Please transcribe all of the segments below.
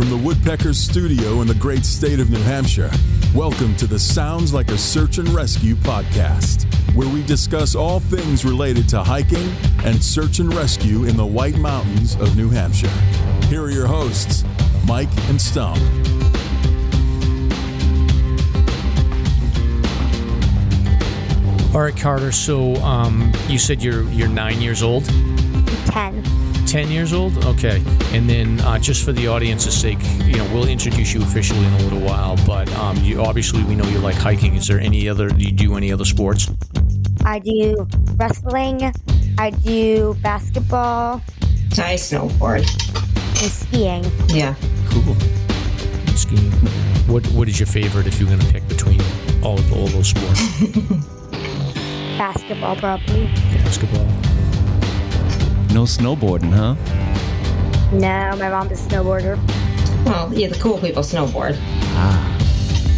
Broadcasting from the Woodpecker Studio in the great state of New Hampshire. Welcome to the Sounds Like a Search and Rescue podcast, where we discuss all things related to hiking and search and rescue in the White Mountains of New Hampshire. Here are your hosts, Mike and Stump. All right, Carter. So um, you said you're you're nine years old. 10. 10 years old? Okay. And then, uh, just for the audience's sake, you know, we'll introduce you officially in a little while, but um, you obviously we know you like hiking. Is there any other, do you do any other sports? I do wrestling, I do basketball, I snowboard. and skiing. Yeah. Cool. Skiing. What What is your favorite if you're going to pick between all of all those sports? Basketball, probably. Basketball. No snowboarding, huh? No, my mom's a snowboarder. Well, yeah, the cool people snowboard. Uh,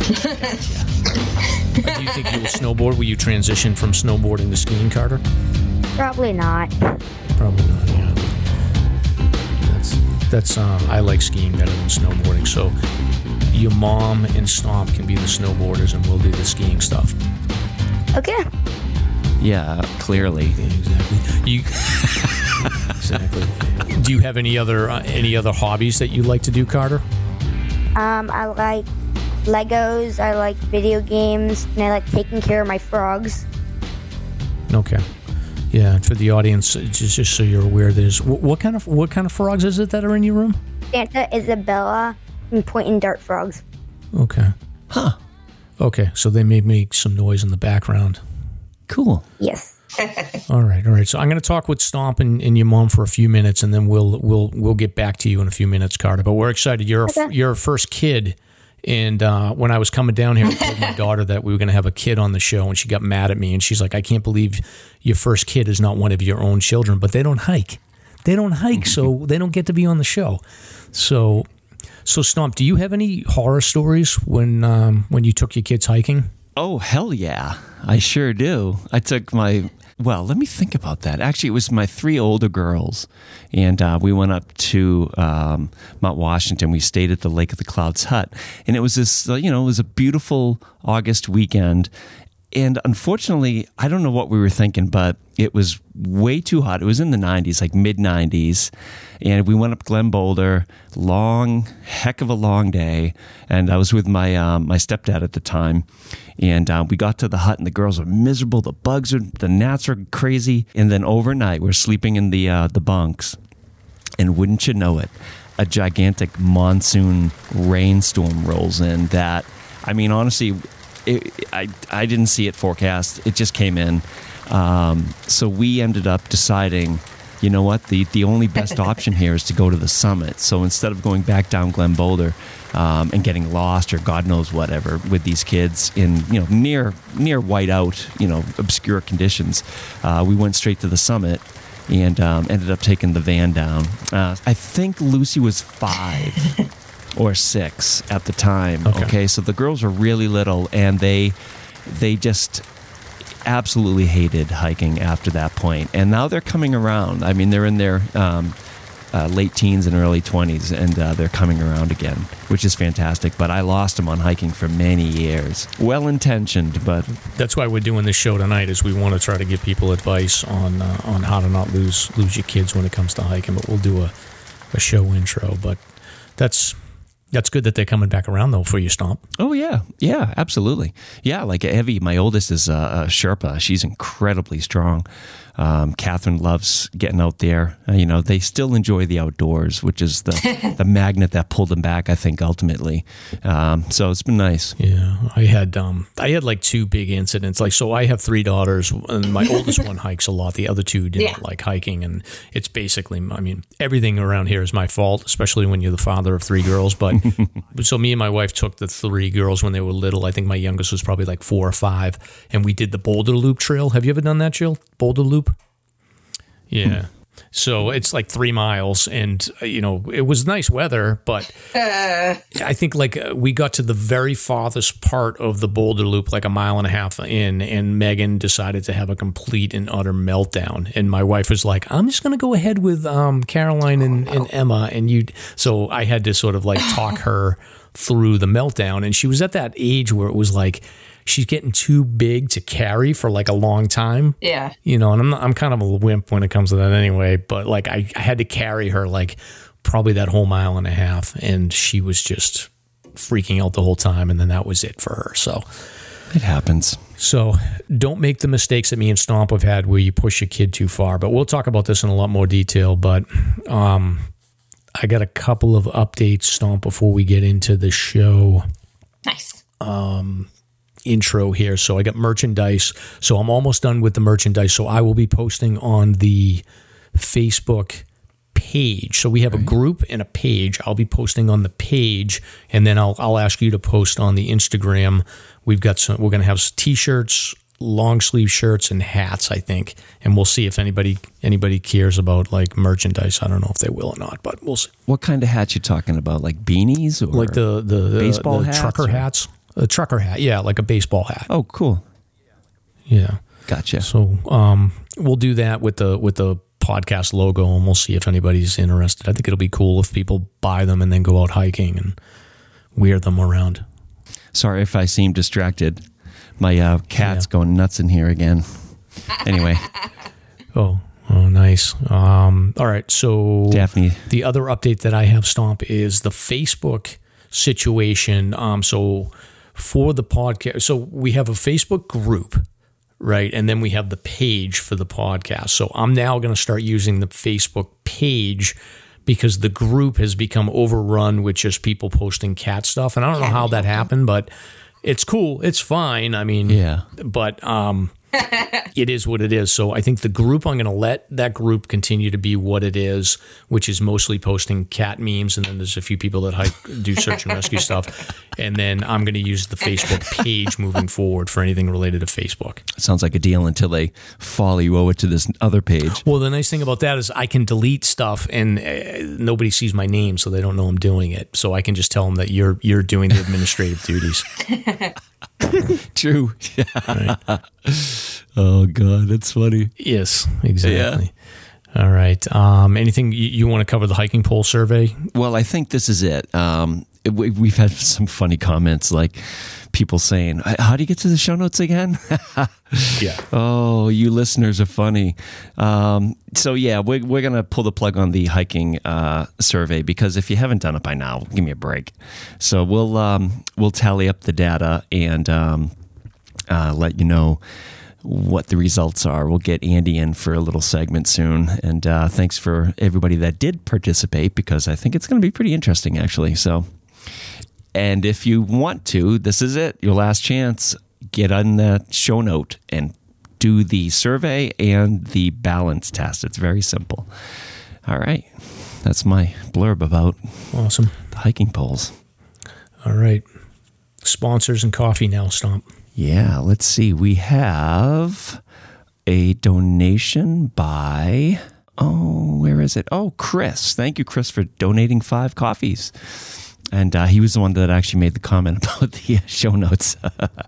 do you think you will snowboard? Will you transition from snowboarding to skiing, Carter? Probably not. Probably not. Yeah. That's that's. Uh, I like skiing better than snowboarding. So your mom and Stomp can be the snowboarders, and we'll do the skiing stuff. Okay. Yeah, clearly. Yeah, exactly. You exactly. Do you have any other uh, any other hobbies that you like to do, Carter? Um, I like Legos, I like video games, and I like taking care of my frogs. Okay. Yeah, for the audience, uh, just, just so you're aware, there's what, what kind of what kind of frogs is it that are in your room? Santa, Isabella, and poison dart frogs. Okay. Huh. Okay, so they may make some noise in the background. Cool. Yes. All right, all right. So I'm going to talk with Stomp and, and your mom for a few minutes, and then we'll we'll we'll get back to you in a few minutes, Carter. But we're excited. You're a, you're a first kid, and uh, when I was coming down here, I told my daughter that we were going to have a kid on the show, and she got mad at me, and she's like, "I can't believe your first kid is not one of your own children." But they don't hike. They don't hike, so they don't get to be on the show. So, so Stomp, do you have any horror stories when um, when you took your kids hiking? Oh, hell yeah. I sure do. I took my, well, let me think about that. Actually, it was my three older girls. And uh, we went up to um, Mount Washington. We stayed at the Lake of the Clouds Hut. And it was this, you know, it was a beautiful August weekend. And unfortunately, I don't know what we were thinking, but it was way too hot. It was in the 90s, like mid 90s. And we went up Glen Boulder, long, heck of a long day. And I was with my um, my stepdad at the time. And uh, we got to the hut, and the girls were miserable. The bugs are, the gnats are crazy. And then overnight, we're sleeping in the uh, the bunks. And wouldn't you know it, a gigantic monsoon rainstorm rolls in that, I mean, honestly, it, I, I didn't see it forecast. It just came in. Um, so we ended up deciding, you know what, the, the only best option here is to go to the summit. So instead of going back down Glen Boulder um, and getting lost or God knows whatever with these kids in, you know, near, near whiteout, you know, obscure conditions, uh, we went straight to the summit and um, ended up taking the van down. Uh, I think Lucy was five or six at the time. Okay. Okay. so the girls were really little, and they they just absolutely hated hiking after that point. And now they're coming around. I mean, they're in their um, uh, late teens and early twenties, and uh, they're coming around again, which is fantastic. But I lost them on hiking for many years. Well intentioned, but that's why we're doing this show tonight is we want to try to give people advice on uh, on how to not lose lose your kids when it comes to hiking but we'll do a, a show intro but that's that's good that they're coming back around though for your stomp Oh yeah, yeah, absolutely. Yeah, like Evie, my oldest is a, a Sherpa. She's incredibly strong. Um, Catherine loves getting out there. Uh, you know, they still enjoy the outdoors, which is the the magnet that pulled them back. I think ultimately. Um, so it's been nice. yeah i had um i had like two big incidents like so i have three daughters and my oldest one hikes a lot the other two didn't Yeah. like hiking and it's basically i mean everything around here is my fault especially when you're the father of three girls but so me and my wife took the three girls when they were little i think my youngest was probably like four or five and we did the boulder loop trail have you ever done that jill boulder loop yeah So it's like three miles, and uh, you know it was nice weather, but I think like uh, we got to the very farthest part of the Boulder Loop, like a mile and a half in, and Megan decided to have a complete and utter meltdown. And my wife was like, "I'm just going to go ahead with um, Caroline and, and Emma," and you. So I had to sort of like talk her through the meltdown, and she was at that age where it was like she's getting too big to carry for like a long time Yeah. you know, and I'm I'm kind of a wimp when it comes to that anyway. But like I, I had to carry her like probably that whole mile and a half, and she was just freaking out the whole time, and then that was it for her. So It happens. so don't make the mistakes that me and Stomp have had where you push your kid too far. But we'll talk about this in a lot more detail. But um, I got a couple of updates, Stomp, before we get into the show Nice. Intro here. So I got merchandise. So I'm almost done with the merchandise. So I will be posting on the Facebook page. So we have a group and a page. I'll be posting on the page and then I'll I'll ask you to post on the Instagram. We've got some we're going to have t-shirts, long sleeve shirts and hats, I think. And we'll see if anybody anybody cares about like merchandise. I don't know if they will or not, but we'll see. What kind of hats you talking about? Like beanies or Like the the, the Baseball the hats trucker or- hats. A trucker hat. Yeah, like a baseball hat. Oh, cool. Yeah. Gotcha. So um, we'll do that with the with the podcast logo, and we'll see if anybody's interested. I think it'll be cool if people buy them and then go out hiking and wear them around. Sorry if I seem distracted. My uh, cat's going nuts in here again. Anyway, Oh, oh, nice. Um, all right. So Daphne. the other update that I have, Stomp, is the Facebook situation. Um, so for the podcast, so we have a Facebook group, right? And then we have the page for the podcast. So I'm now going to start using the Facebook page because the group has become overrun with just people posting cat stuff. And I don't know how that happened, but it's cool. It's fine. I mean, Yeah. but um, it is what it is. So I think the group, I'm going to let that group continue to be what it is, which is mostly posting cat memes. And then there's a few people that hike, do search and rescue stuff. And then I'm going to use the Facebook page moving forward for anything related to Facebook. It Sounds like a deal until they follow you over to this other page. Well, the nice thing about that is I can delete stuff and uh, nobody sees my name, so they don't know I'm doing it. So I can just tell them that you're you're doing the administrative duties. True. oh God, that's funny. Yes, exactly. All right. Um, anything you, you want to cover the hiking pole survey? Well, I think this is it. Um, we, we've had some funny comments, like people saying, "How do you get to the show notes again?" Yeah. Oh, you listeners are funny. Um, so yeah, we're, we're gonna pull the plug on the hiking uh, survey because if you haven't done it by now, give me a break. So we'll um, we'll tally up the data and um, uh, let you know what the results are. We'll get Andy in for a little segment soon. And uh, thanks for everybody that did participate because I think it's going to be pretty interesting actually. So. And if you want to, this is it, your last chance. Get on the show note and do the survey and the balance test. It's very simple. All right. That's my blurb about Awesome. the hiking poles. All right. Sponsors and coffee now, Stomp. Yeah, let's see. We have a donation by, oh, where is it? Oh, Chris. Thank you, Chris, for donating five coffees. And uh, he was the one that actually made the comment about the uh, show notes.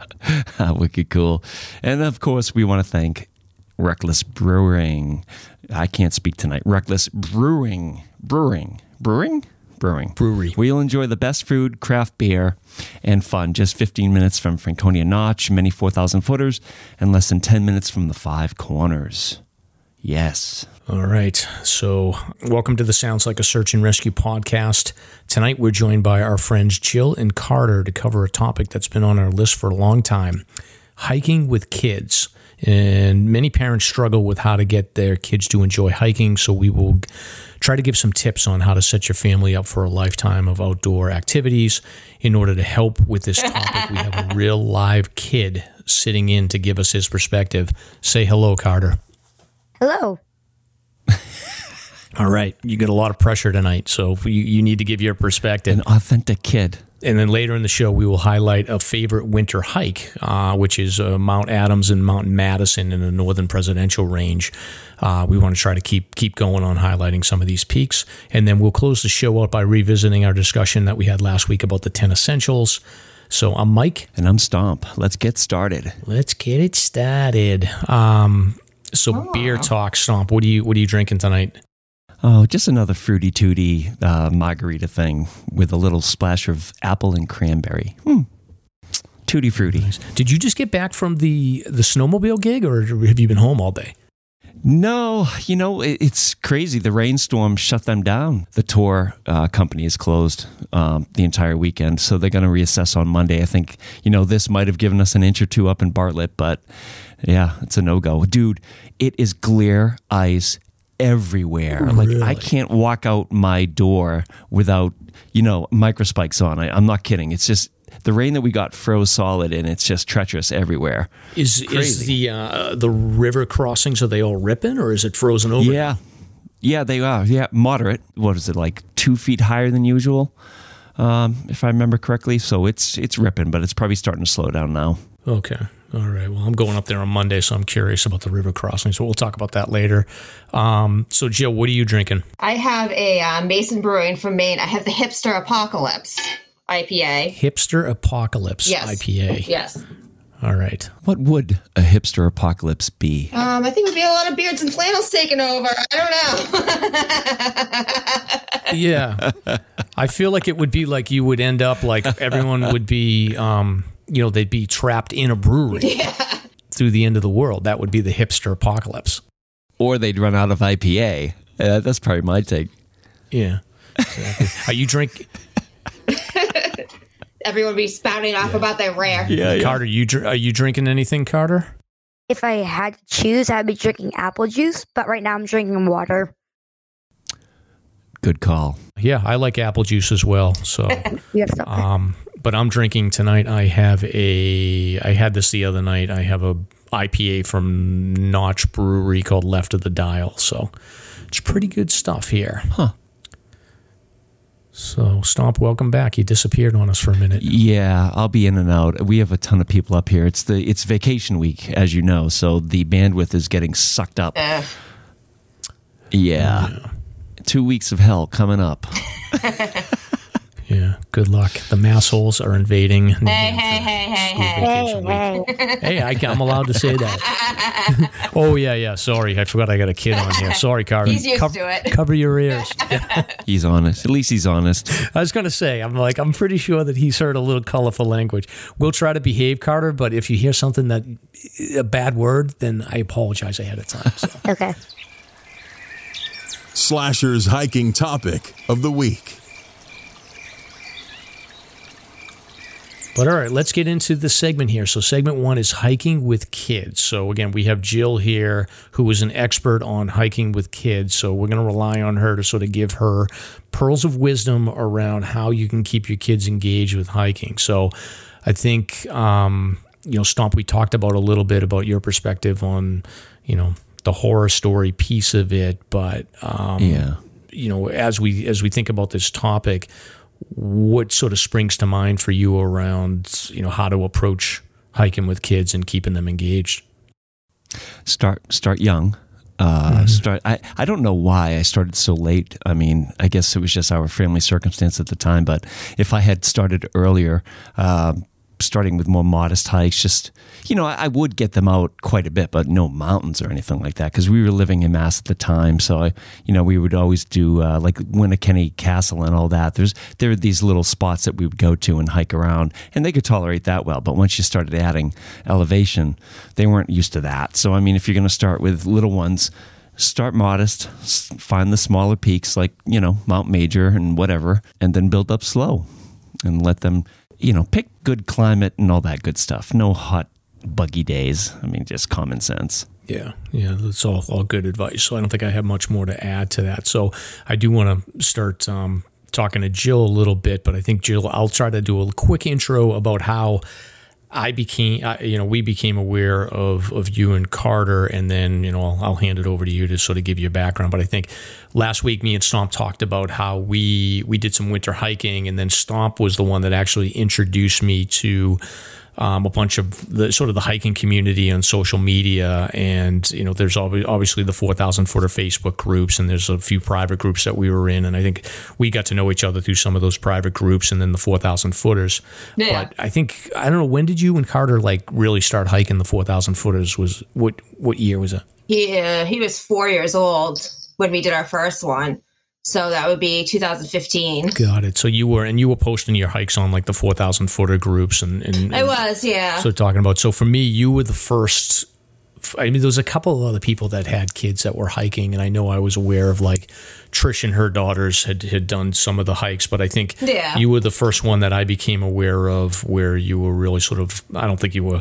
Wicked cool. And of course, we want to thank Rek'-Lis Brewing. I can't speak tonight. Rek'-Lis Brewing. Brewing. Brewing? Brewing. Brewery. We'll enjoy the best food, craft beer, and fun. Just 15 minutes from Franconia Notch, many 4,000 footers, and less than 10 minutes from the Five Corners. Yes. All right. So, welcome to the Sounds Like a Search and Rescue podcast. Tonight, we're joined by our friends Jill and Carter to cover a topic that's been on our list for a long time hiking with kids. And many parents struggle with how to get their kids to enjoy hiking. So, we will try to give some tips on how to set your family up for a lifetime of outdoor activities. In order to help with this topic, we have a real live kid sitting in to give us his perspective. Say hello, Carter. Hello. All right, you get a lot of pressure tonight, so you, you need to give your perspective. An authentic kid. and then later in the show, we will highlight a favorite winter hike, uh, which is uh, Mount Adams and Mount Madison in the northern presidential range. Uh, we want to try to keep keep going on highlighting some of these peaks, and then we'll close the show out by revisiting our discussion that we had last week about the ten essentials. So I'm Mike. And I'm Stomp. Let's get started. Let's get it started. Um, so beer talk, Stomp. What are you What are you drinking tonight? Oh, just another fruity tooty uh, margarita thing with a little splash of apple and cranberry. Hmm. Tutti fruity. Did you just get back from the the snowmobile gig, or have you been home all day? No, you know, it, it's crazy. The rainstorm shut them down. The tour uh, company is closed um, the entire weekend. So they're going to reassess on Monday. I think, you know, this might have given us an inch or two up in Bartlett, but yeah, it's a no go. Dude, it is glare ice everywhere. Like, I can't walk out my door without, you know, microspikes on. I, I'm not kidding. It's just the rain that we got froze solid and it's just treacherous everywhere. Is is the uh, the river crossings are they all ripping, or is it frozen over? Yeah. Yeah, they are. Yeah, moderate. What is it like? Two feet higher than usual, um, if I remember correctly. So it's it's ripping, but it's probably starting to slow down now. Okay. All right. Well, I'm going up there on Monday, so I'm curious about the river crossing. So we'll talk about that later. Um, so, Jill, what are you drinking? I have a uh, Mason Brewing from Maine. I have the Hipster Apocalypse IPA. Hipster Apocalypse Yes. IPA. Yes. All right. What would a hipster apocalypse be? Um, I think we'd be a lot of beards and flannels taking over. I don't know. Yeah. I feel like it would be like you would end up like everyone would be, um, you know, they'd be trapped in a brewery through the end of the world. That would be the hipster apocalypse. Or they'd run out of IPA. Uh, that's probably my take. Yeah. Exactly. Are you drink Everyone would be spouting off about their rare. Yeah, Carter? You dr- are you drinking anything, Carter? If I had to choose, I'd be drinking apple juice, but right now I'm drinking water. Good call. Yeah, I like apple juice as well. So, You have um, but I'm drinking tonight. I have a. I had this the other night. I have a IPA from Notch Brewery called Left of the Dial. So, it's pretty good stuff here. Huh. So, Stomp, welcome back. You disappeared on us for a minute. Yeah, I'll be in and out. We have a ton of people up here. It's the it's vacation week, as you know, so the bandwidth is getting sucked up. Uh, Yeah. Two weeks of hell coming up. Yeah. Good luck. The massholes are invading. Hey, hey, hey, hey, hey. hey, hey. Hey, I, am allowed to say that. oh yeah, yeah. Sorry, I forgot I got a kid on here. Sorry, Carter. He's used cover, to it. Cover your ears. He's honest. At least he's honest. I was gonna say, I'm like, I'm pretty sure that he's heard a little colorful language. We'll try to behave, Carter. But if you hear something that a bad word, then I apologize ahead of time. So. Okay. Slasher's hiking topic of the week. But all right, let's get into the segment here. So, segment one is hiking with kids. So, again, we have Jill here, who is an expert on hiking with kids. So, we're going to rely on her to sort of give her pearls of wisdom around how you can keep your kids engaged with hiking. So, I think, um, you know, Stomp, we talked about a little bit about your perspective on, you know, the horror story piece of it. But, um, Yeah. you know, as we as we think about this topic, what sort of springs to mind for you around you know how to approach hiking with kids and keeping them engaged? Start start young. Uh, start. I, I don't know why I started so late. I mean, I guess it was just our family circumstance at the time. But if I had started earlier, um, starting with more modest hikes, just you know, I, I would get them out quite a bit, but no mountains or anything like that because we were living in Mass at the time. So I, you know, we would always do uh, like Winnekenni Castle and all that. There's there are these little spots that we would go to and hike around, and they could tolerate that well. But once you started adding elevation, they weren't used to that. So I mean, if you're going to start with little ones start modest find the smaller peaks like you know mount major and whatever and then build up slow and let them you know pick good climate and all that good stuff no hot buggy days i mean just common sense Yeah, yeah, that's all all good advice. So I don't think I have much more to add to that. So I do want to start um, talking to Jill a little bit, but I think Jill, I'll try to do a quick intro about how I became, I, you know, we became aware of of you and Carter, and then you know I'll, I'll, hand it over to you to sort of give you a background. But I think last week me and Stomp talked about how we we did some winter hiking, and then Stomp was the one that actually introduced me to um, a bunch of the sort of the hiking community on social media, and you know, there's obviously the four thousand footer Facebook groups, and there's a few private groups that we were in, and I think we got to know each other through some of those private groups, and then the four thousand footers. Yeah. But I think I don't know when did you and Carter like really start hiking the four thousand footers? Was what what year was it? Yeah, he was four years old when we did our first one. So that would be 2015. Got it. So you were, and you were posting your hikes on like the 4,000 footer groups, and, and, and I was, yeah. So talking about, so for me, you were the first. I mean, there was a couple of other people that had kids that were hiking, and I know I was aware of like Trish and her daughters had had done some of the hikes, but I think yeah. you were the first one that I became aware of where you were really sort of. I don't think you were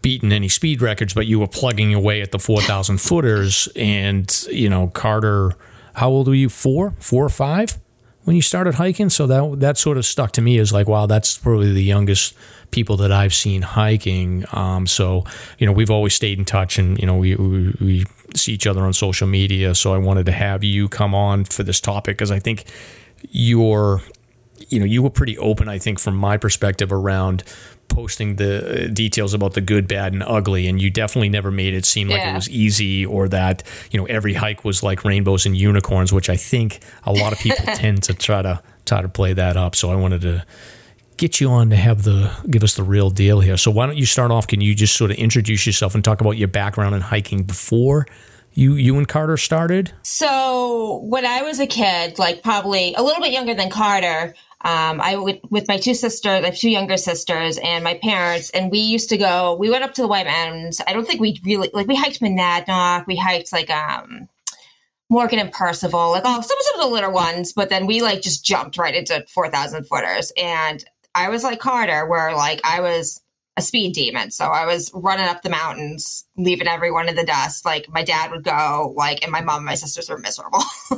beating any speed records, but you were plugging away at the 4,000 footers, and you know Carter how old were you? Four, four or five when you started hiking. So that that sort of stuck to me as like, wow, that's probably the youngest people that I've seen hiking. Um, so you know, we've always stayed in touch, and you know, we, we, we see each other on social media. So I wanted to have you come on for this topic because I think you're you know you were pretty open i think from my perspective around posting the uh, details about the good, bad, and ugly, and you definitely never made it seem like yeah. it was easy or that you know every hike was like rainbows and unicorns, which I think a lot of people tend to try to try to play that up. So I wanted to get you on to have the give us the real deal here. So why don't you start off? Can you just sort of introduce yourself and talk about your background in hiking before you you and Carter started? So when I was a kid, like probably a little bit younger than Carter, um, I would with my two sisters, I have two younger sisters, and my parents, and we used to go. We went up to the White Mountains. I don't think we really like we hiked Monadnock. We hiked like um, Morgan and Percival, like all some some of the litter ones, but then we like just jumped right into four thousand footers. And I was like Carter, where like I was a speed demon. So I was running up the mountains, leaving everyone in the dust. Like my dad would go, like, and my mom and my sisters were miserable.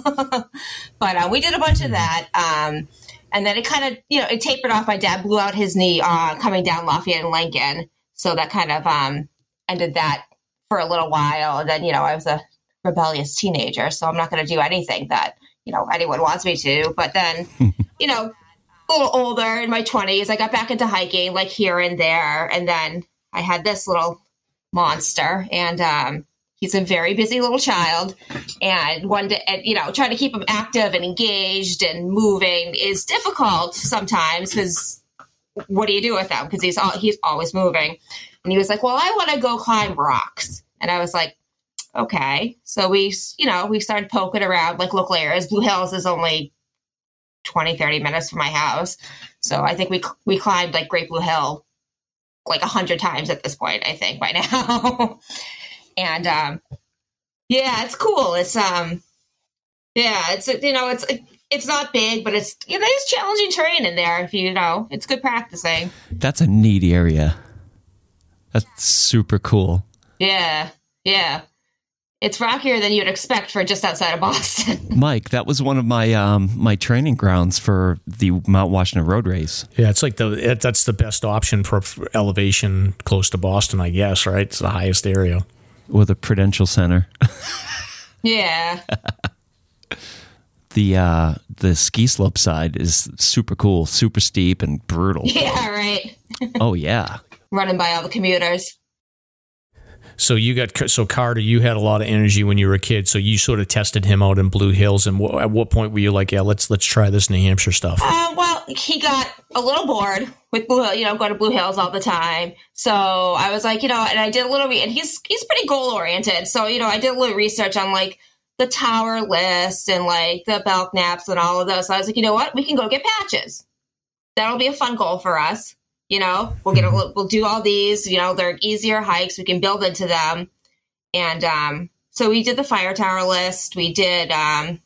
but uh, we did a bunch of that. Um, and then it kind of, you know, it tapered off. My dad blew out his knee uh, coming down Lafayette and Lincoln. So that kind of um, ended that for a little while. And then, you know, I was a rebellious teenager. So I'm not going to do anything that, you know, anyone wants me to. But then, you know, a little older in my 20s, I got back into hiking like here and there. And then I had this little monster. And um, he's a very busy little child and one to you know trying to keep him active and engaged and moving is difficult sometimes because what do you do with him because he's all he's always moving. And he was like well i want to go climb rocks. And i was like okay. So we you know we started poking around like local areas. Blue hills is only 20 30 minutes from my house. So i think we we climbed like great blue hill like a hundred times at this point i think by now and um, yeah, it's cool. It's um, yeah, it's you know, it's it's not big, but it's you know, there's challenging terrain in there. If you know, it's good practicing. That's a neat area. That's super cool. Yeah, yeah. It's rockier than you'd expect for just outside of Boston. Mike, that was one of my um, my training grounds for the Mount Washington Road Race. Yeah, it's like the it, that's the best option for elevation close to Boston, I guess. Right, it's the highest area or the Prudential Center. yeah. the uh, the ski slope side is super cool, super steep and brutal. Yeah, right. oh yeah. Running by all the commuters. So you got so Carter, you had a lot of energy when you were a kid. So you sort of tested him out in Blue Hills, and w- at what point were you like, yeah, let's let's try this New Hampshire stuff? Uh, well, he got a little bored with Blue, you know, going to Blue Hills all the time. So I was like, you know, and I did a little, re- and he's he's pretty goal oriented. So you know, I did a little research on like the tower list and like the Belknaps and all of those. So I was like, you know what, we can go get patches. That'll be a fun goal for us. You know, we'll get a, mm-hmm. we'll do all these. You know, they're easier hikes. We can build into them, and um, so we did the fire tower list. We did um,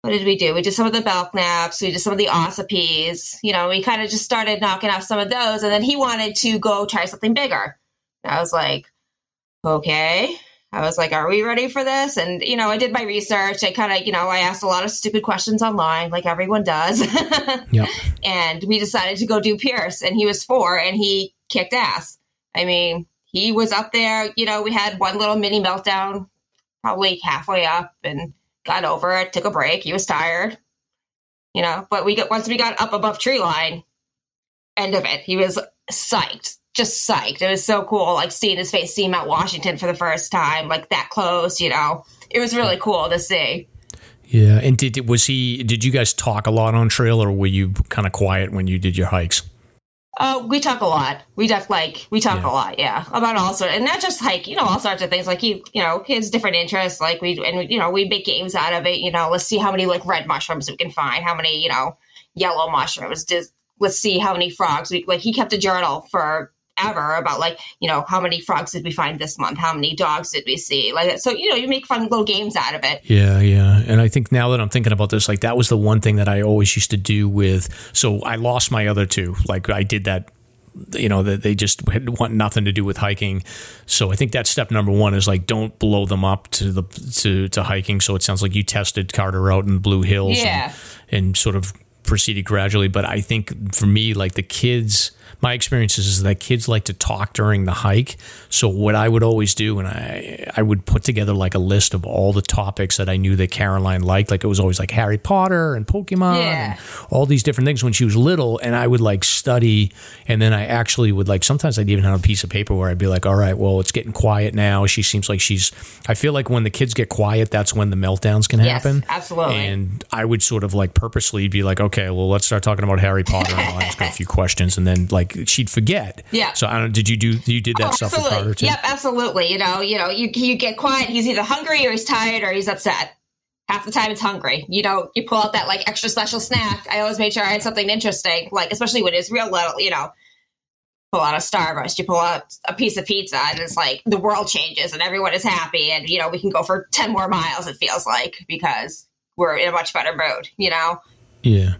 what did we do? We did some of the Belknaps. We did some of the Ossipees. You know, we kind of just started knocking off some of those, and then he wanted to go try something bigger. And I was like, okay. I was like, are we ready for this? And, you know, I did my research. I kind of, you know, I asked a lot of stupid questions online, like everyone does. yep. And we decided to go do Pierce, and he was four, and he kicked ass. I mean, he was up there, you know, we had one little mini meltdown probably halfway up and got over it, took a break. He was tired, you know, but we got, once we got up above tree line, end of it, he was psyched, just psyched. It was so cool, like seeing his face, seeing Mount Washington for the first time, like that close, you know, it was really cool to see. Yeah, and did was he? Did you guys talk a lot on trail, or were you kind of quiet when you did your hikes? Uh, we talk a lot. We talk like we talk Yeah. a lot, yeah, about all sorts, and not just like You know, all sorts of things. Like he, you know, his different interests. Like we, and you know, we make games out of it. You know, let's see how many like red mushrooms we can find. How many, you know, yellow mushrooms. Just let's see how many frogs. We like he kept a journal for ever about like you know how many frogs did we find this month how many dogs did we see like so you know you make fun little games out of it Yeah, yeah. And I think now that I'm thinking about this, like that was the one thing that I always used to do with. So I lost my other two. Like I did that. You know that they just had want nothing to do with hiking. So I think that's step number one is like don't blow them up to the to to hiking. So it sounds like you tested Carter out in Blue Hills, Yeah. and, and sort of proceeded gradually. But I think for me, like the kids, my experiences is that kids like to talk during the hike. So what I would always do, and I I would put together like a list of all the topics that I knew that Caroline liked. Like it was always like Harry Potter and Pokemon Yeah. and all these different things when she was little. And I would like study, and then I actually would like sometimes I'd even have a piece of paper where I'd be like, all right, well it's getting quiet now. She seems like she's. I feel like when the kids get quiet, that's when the meltdowns can Yes, happen. absolutely. And I would sort of like purposely be like, okay, well, let's start talking about Harry Potter, and I'll ask her a few questions, and then like she'd forget. Yeah. So I don't. Did you do? You did that Oh, stuff with Carter too? Yep, absolutely. You know, you know, you you get quiet. He's either hungry or he's tired or he's upset. Half the time it's hungry. You know, you pull out that like extra special snack. I always made sure I had something interesting, like especially when it's real little. You know, pull out a Starburst, you pull out a piece of pizza, and it's like the world changes and everyone is happy, and you know we can go for ten more miles. It feels like because we're in a much better mood. You know. Yeah.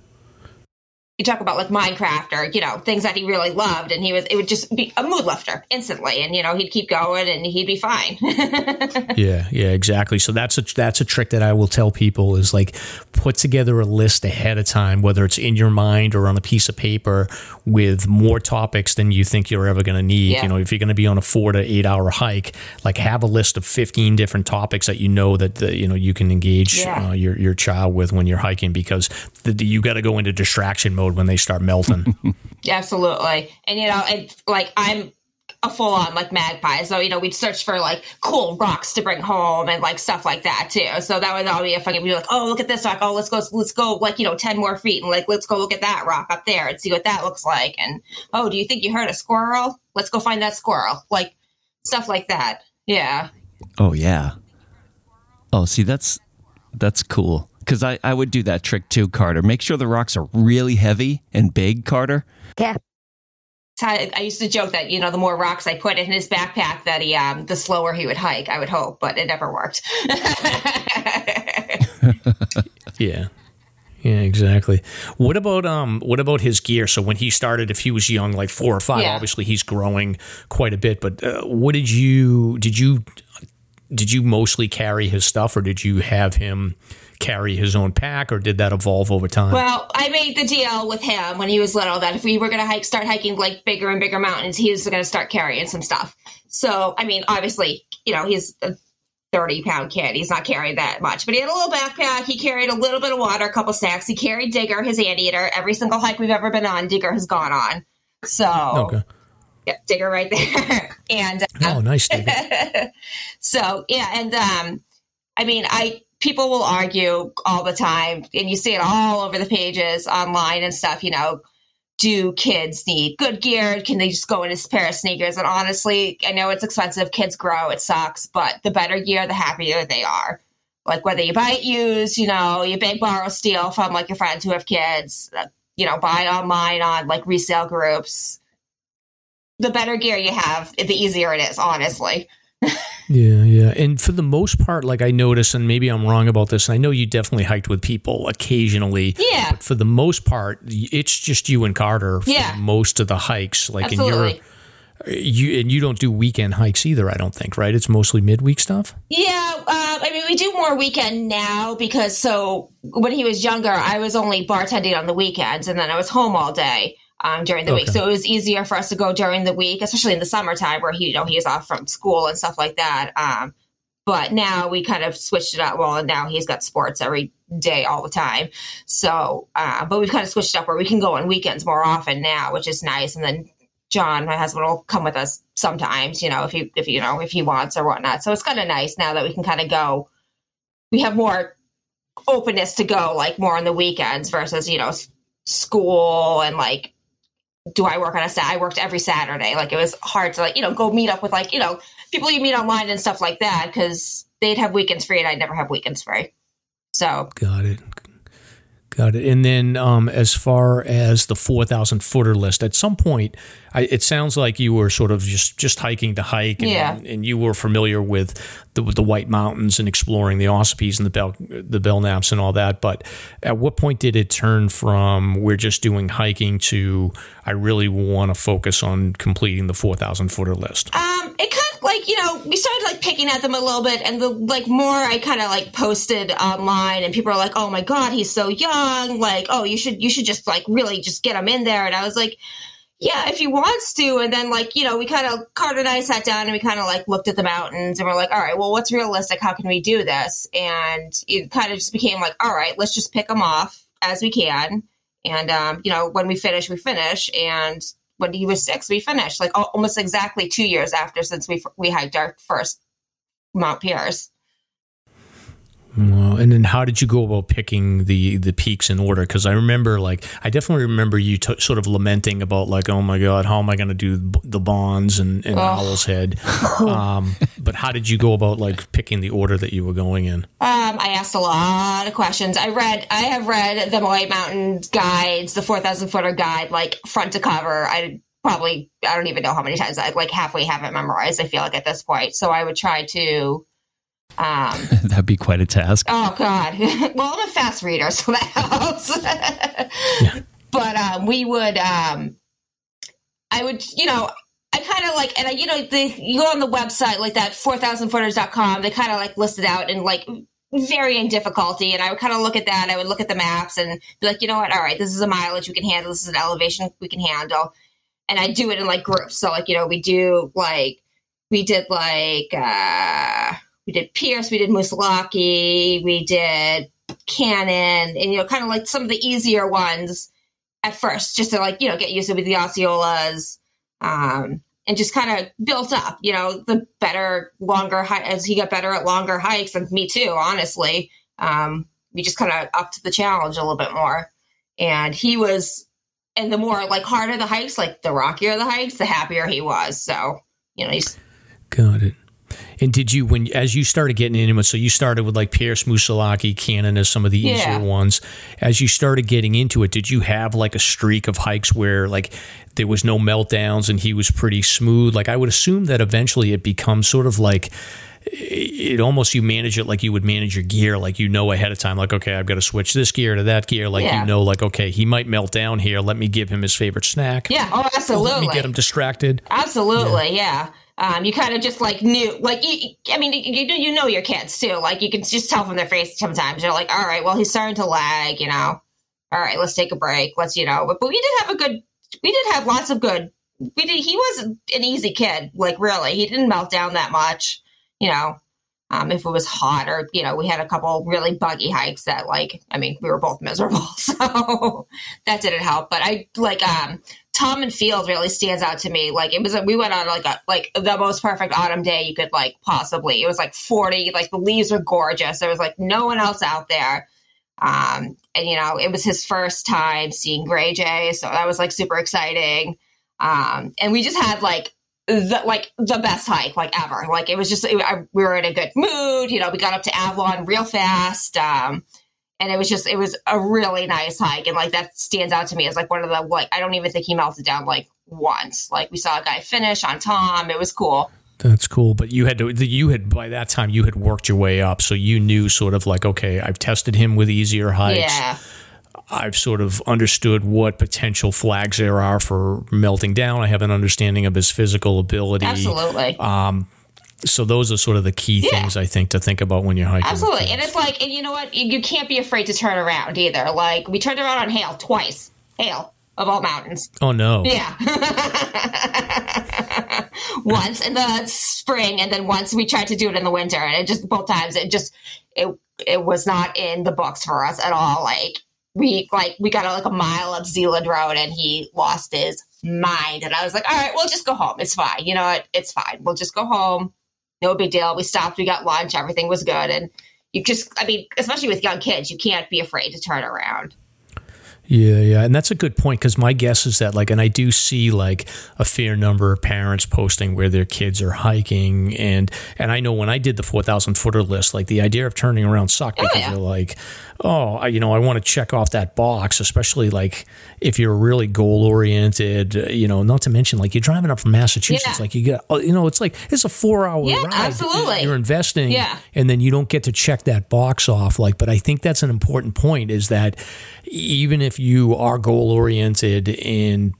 You talk about like Minecraft or you know things that he really loved, and he was it would just be a mood lifter instantly, and you know he'd keep going and he'd be fine. Yeah, yeah, exactly. So that's a that's a trick that I will tell people is like put together a list ahead of time, whether it's in your mind or on a piece of paper, with more topics than you think you're ever going to need. Yeah. You know, if you're going to be on a four to eight hour hike, like have a list of fifteen different topics that you know that the, you know you can engage Yeah. uh, your your child with when you're hiking because the, you got to go into distraction mode when they start melting. Absolutely, and you know, it's like I'm a full on like magpie, so you know we'd search for like cool rocks to bring home and like stuff like that too. So that would all be a fucking be like, oh look at this rock, oh let's go, let's go like you know ten more feet and like let's go look at that rock up there and see what that looks like. And oh, do you think you heard a squirrel? Let's go find that squirrel. Like stuff like that. Yeah. Oh yeah. Oh, see that's that's cool. Cuz I I would do that trick too, Carter. Make sure the rocks are really heavy and big, Carter. Yeah. I, I used to joke that you know the more rocks I put in his backpack, that he um the slower he would hike. I would hope, but it never worked. Yeah. Yeah, exactly. What about um what about his gear? So when he started if he was young like 4 or 5, Yeah. obviously he's growing quite a bit, but uh, what did you did you did you mostly carry his stuff or did you have him carry his own pack or did that evolve over time? well, I made the deal with him when he was little that if we were going to hike, start hiking like bigger and bigger mountains, he was going to start carrying some stuff. So I mean, obviously, you know, he's a thirty pound kid. He's not carrying that much, but he had a little backpack. He carried a little bit of water, a couple snacks. He carried Digger, his anteater. Every single hike we've ever been on, Digger has gone on. So okay. yeah, Digger right there, and. Uh, Oh, nice. So yeah, and um, I mean, I people will argue all the time, and you see it all over the pages online and stuff. You know, do kids need good gear? Can they just go in a pair of sneakers? And honestly, I know it's expensive. Kids grow, it sucks, but the better gear, the happier they are. Like whether you buy it used, you know, you beg, borrow, steal from like your friends who have kids. uh, You know, buy online on like resale groups. The better gear you have, the easier it is. Honestly. Yeah, yeah. And for the most part, like I notice, and maybe I'm wrong about this, and I know you definitely hiked with people occasionally. Yeah. But for the most part, it's just you and Carter for Yeah. most of the hikes. Like, Absolutely. and you're you and you don't do weekend hikes either. I don't think, right? It's mostly midweek stuff. Yeah, um, I mean, we do more weekend now because so when he was younger, I was only bartending on the weekends and then I was home all day. Um, during the week. So it was easier for us to go during the week, especially in the summertime where he, you know, he is off from school and stuff like that. Um, but now we kind of switched it up. Well, now he's got sports every day, all the time. So, uh, but we've kind of switched up where we can go on weekends more often now, which is nice. And then John, my husband, will come with us sometimes, you know, if he, if you know, if he wants or whatnot. So it's kind of nice now that we can kind of go. We have more openness to go, like more on the weekends versus you know school and like do I work on a Saturday? I worked every Saturday. Like it was hard to like, you know, go meet up with like, you know, people you meet online and stuff like that because they'd have weekends free and I'd never have weekends free. So got it. Got it. And then, um, as far as the four thousand footer list, at some point, I, it sounds like you were sort of just just hiking to hike, and, Yeah. and you were familiar with the with the White Mountains and exploring the Ossipees and the Bell the Belknaps and all that. But at what point did it turn from we're just doing hiking to I really want to focus on completing the four thousand footer list? Um, it kind like you know we started like picking at them a little bit, and the like more I kind of like posted online, and people are like, "Oh my god, he's so young!" Like, "Oh, you should you should just like really just get him in there." And I was like, "Yeah, if he wants to." And then like you know we kind of Carter and I sat down and we kind of like looked at the mountains, and we're like, "All right, well, what's realistic? How can we do this?" And it kind of just became like, "All right, let's just pick them off as we can." And um, you know, when we finish, we finish, and when he was six, we finished like almost exactly two years after since we we hiked our first Mount Pierce. Well, and then how did you go about picking the the peaks in order? Because I remember, like, I definitely remember you t- sort of lamenting about, like, oh my god, how am I going to do b- the bonds and, and Owl's Head? Um, but how did you go about like picking the order that you were going in? Um, I asked a lot of questions. I read, I have read the White Mountain guides, the four thousand footer guide, like front to cover. I probably, I don't even know how many times I like halfway have it memorized. I feel like at this point, so I would try to. Um, That'd be quite a task. Oh God! well, I'm a fast reader, so that helps. But um, we would, um, I would, you know, I kind of like, and I, you know, the, you go on the website like that, four thousand footers.com. They kind of like listed out in like varying difficulty, and I would kind of look at that. I would look at the maps and be like, you know what? All right, this is a mileage we can handle. This is an elevation we can handle, and I do it in like groups. So like, you know, we do like we did like. uh we did Pierce, we did Moosilauke, we did Cannon, and you know, kind of like some of the easier ones at first, just to like you know get used to with the Osceolas, um, and just kind of built up. You know, the better, longer as he got better at longer hikes, and me too, honestly. Um, we just kind of upped the challenge a little bit more, and he was, and the more like harder the hikes, like the rockier the hikes, the happier he was. So you know, he's Got it. And did you when as you started getting into it? So you started with like Pierce Moosilauke, Cannon as some of the easier ones. As you started getting into it, did you have like a streak of hikes where like there was no meltdowns and he was pretty smooth? Like I would assume that eventually it becomes sort of like it almost you manage it like you would manage your gear, like you know ahead of time, like okay, I've got to switch this gear to that gear, like Yeah. you know, like okay, he might melt down here. Let me give him his favorite snack. yeah, oh, absolutely. Let me get him distracted. Absolutely, yeah. Um, you kind of just like knew, like you, I mean, you, you you know your kids too. Like you can just tell from their face sometimes. You're like, all right, well, he's starting to lag. You know, all right, let's take a break. Let's, you know, but, but we did have a good, we did have lots of good. We did. He was an easy kid. Like really, he didn't melt down that much. You know, um, if it was hot or you know, we had a couple really buggy hikes that like, I mean, we were both miserable, so that didn't help. But I like um Tom and Field really stands out to me. Like it was, a, we went on like a like the most perfect autumn day you could like possibly. It was like forty, like the leaves were gorgeous. There was like no one else out there, um, and you know it was his first time seeing Gray Jay, so that was like super exciting. Um, and we just had like the like the best hike like ever. Like it was just it, I, we were in a good mood. You know, we got up to Avalon real fast. Um, and it was just it was a really nice hike and like that stands out to me as like one of the like i don't even think he melted down like once like we saw a guy finish on tom it was cool That's cool, but you had to. You had by that time you had worked your way up, so you knew sort of like, okay, I've tested him with easier hikes. yeah I've sort of understood what potential flags there are for melting down. I have an understanding of his physical ability. absolutely um, So those are sort of the key Yeah. things I think to think about when you're hiking. absolutely and it's like and you know what you, you can't be afraid to turn around either like we turned around on hale twice hale of all mountains. Oh no. Yeah. once in the spring and then once we tried to do it in the winter and it just both times it just it it was not in the books for us at all. Like we like we got like a mile up Zealand Road and he lost his mind. And I was like, all right, we'll just go home. It's fine. You know what? It's fine. We'll just go home. No big deal. We stopped, we got lunch, everything was good. And you just I mean, especially with young kids, you can't be afraid to turn around. Yeah, yeah, and that's a good point because my guess is that like, and I do see like a fair number of parents posting where their kids are hiking, and and I know when I did the four thousand footer list, like the idea of turning around sucked oh, because yeah. you're like, oh, I, you know, I want to check off that box, especially like if you're really goal oriented, uh, you know, not to mention like you're driving up from Massachusetts, Yeah. like you get, oh, you know, it's like it's a four hour Yeah, ride. absolutely. You're investing, Yeah. and then you don't get to check that box off like but i think that's an important point is that even if you are goal oriented and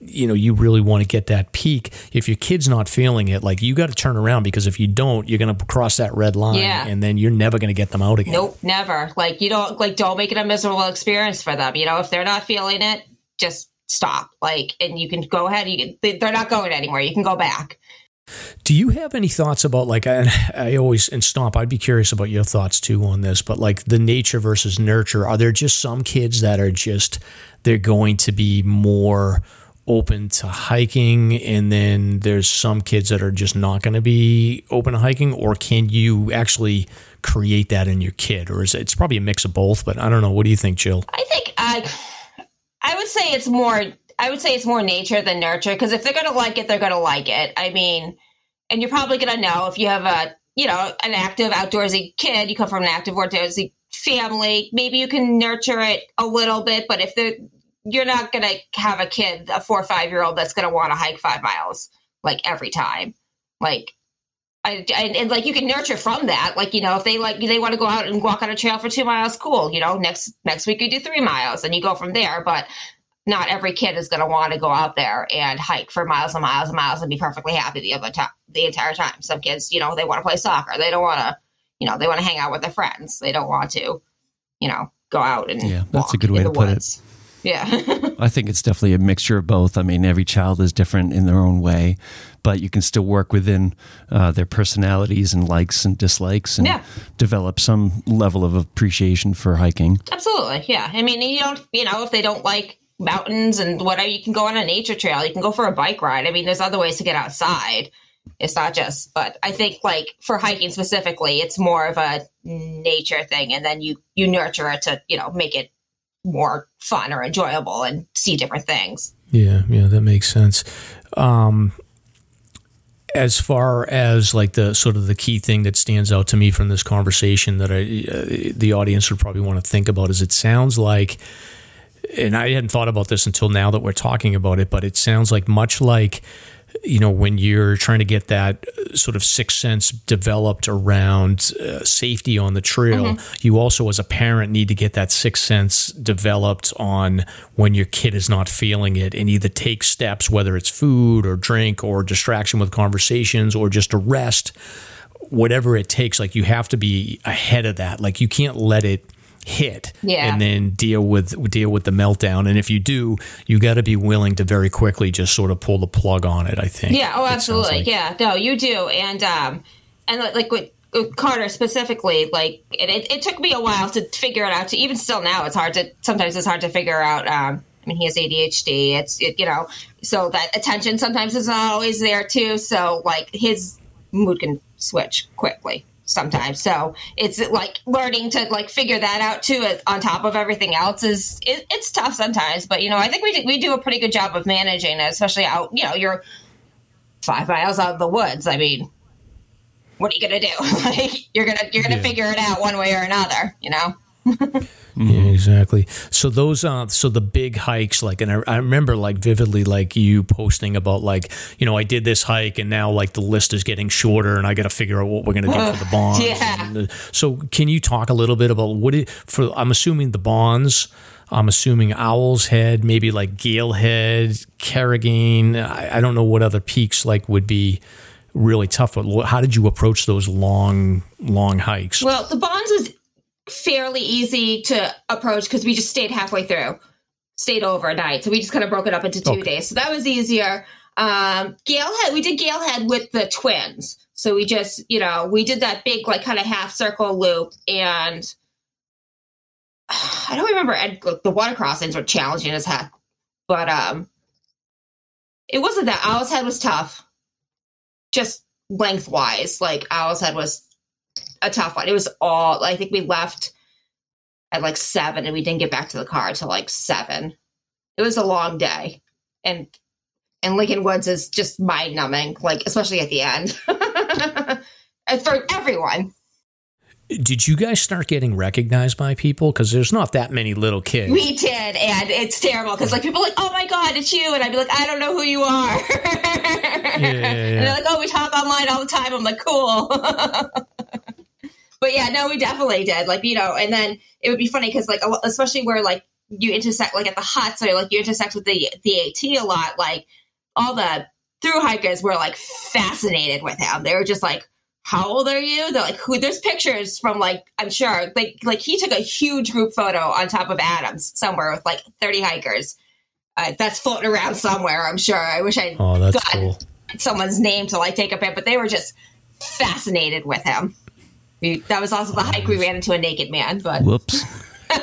you know you really want to get that peak if your kid's not feeling it like you got to turn around because if you don't you're going to cross that red line Yeah. and then you're never going to get them out again Nope, never. Like you don't like don't make it a miserable experience for them. You know, if they're not feeling it, just stop. Like, and you can go ahead. You can, they- they're not going anywhere. You can go back. Do you have any thoughts about like I, I always and stomp? I'd be curious about your thoughts too on this, but like the nature versus nurture. Are there just some kids that are just they're going to be more open to hiking, and then there's some kids that are just not going to be open to hiking, or can you actually create that in your kid, or is it, it's probably a mix of both? But I don't know. What do you think, Jill? I think I, I would say it's more. I would say it's more nature than nurture because if they're going to like it, they're going to like it. I mean, and you're probably going to know if you have a, you know, an active outdoorsy kid, you come from an active outdoorsy family, maybe you can nurture it a little bit. But if they're, you're not going to have a kid, a four or five year old that's going to want to hike five miles like every time. Like, I, I, and like you can nurture from that. Like you know, if they like they want to go out and walk on a trail for two miles, cool. You know, next next week you do three miles, and you go from there. But not every kid is going to want to go out there and hike for miles and miles and miles and be perfectly happy the other time, the entire time. Some kids, you know, they want to play soccer. They don't want to, you know, they want to hang out with their friends. They don't want to, you know, go out and Yeah, that's a good way to put it. Yeah. I think it's definitely a mixture of both. I mean, every child is different in their own way, but you can still work within uh, their personalities and likes and dislikes and Yeah. develop some level of appreciation for hiking. Absolutely, yeah. I mean, you don't, you know, if they don't like mountains and whatever, you can go on a nature trail. You can go for a bike ride. I mean, there's other ways to get outside. It's not just, but I think like for hiking specifically, it's more of a nature thing, and then you you nurture it to you know make it more fun or enjoyable and see different things. Yeah, yeah, that makes sense. Um, as far as like the sort of the key thing that stands out to me from this conversation that I, uh, the audience would probably want to think about is it sounds like, and I hadn't thought about this until now that we're talking about it, but it sounds like much like you know when you're trying to get that uh, sort of sixth sense developed around uh, safety on the trail you also as a parent need to get that sixth sense developed on when your kid is not feeling it and either take steps whether it's food or drink or distraction with conversations or just a rest whatever it takes like you have to be ahead of that. Like you can't let it hit Yeah. and then deal with deal with the meltdown and if you do you got to be willing to very quickly just sort of pull the plug on it i think Yeah. Oh, absolutely. like. Yeah. No, you do. And um, and like- with Carter specifically, like it, it, it took me a while to figure it out. To even still now, it's hard to sometimes it's hard to figure out. Um, I mean, he has ADHD. It's it, you know, so that attention sometimes is not always there too. So like his mood can switch quickly sometimes. So it's like learning to like figure that out too uh, on top of everything else is it, it's tough sometimes. But you know, I think we do, we do a pretty good job of managing it, especially out. You know, you're five miles out of the woods. I mean, what are you gonna do? like you're gonna you're gonna Yeah. figure it out one way or another. You know. Yeah, exactly. So those, uh, so the big hikes, like, and I, I remember like vividly, like you posting about like, you know, I did this hike, and now like the list is getting shorter, and I got to figure out what we're going to do for the bonds. yeah. Uh, so, can you talk a little bit about what it for? I'm assuming the bonds. I'm assuming Owl's Head, maybe like Gale Head, Carrigain. I, I don't know what other peaks like would be really tough. But how did you approach those long, long hikes? Well, the bonds was fairly easy to approach because we just stayed halfway through. stayed overnight. So we just kind of broke it up into two Okay. days. So that was easier. Um, Galehead, we did Galehead with the twins. So we just, you know, we did that big, like, kind of half circle loop. And I don't remember, Ed, like, the water crossings were challenging as heck. But um, it wasn't that. Owl's Head was tough, just lengthwise. Like, Owl's Head was a tough one. It was all, I think we left at like seven and we didn't get back to the car until like seven. It was a long day. And and Lincoln Woods is just mind numbing, like especially at the end. and for everyone. Did you guys start getting recognized by people? Because there's not that many little kids. We did, and it's terrible because like people are like, oh my god, it's you, and I'd be like, I don't know who you are. yeah, yeah. And they're like, oh, we talk online all the time. I'm like, cool. but yeah, no, we definitely did. Like, you know, and then it would be funny because, like, especially where like you intersect, like at the huts, or like you intersect with the the AT a lot. Like, all the through hikers were like fascinated with him. They were just like, "How old are you?" They're like, "Who?" There's pictures from like I'm sure, like like he took a huge group photo on top of Adams somewhere with like 30 hikers. Uh, that's floating around somewhere. I'm sure. I wish I Oh, got cool. someone's name to like take a pic, but they were just fascinated with him. We, that was also the hike we ran into a naked man, but Whoops.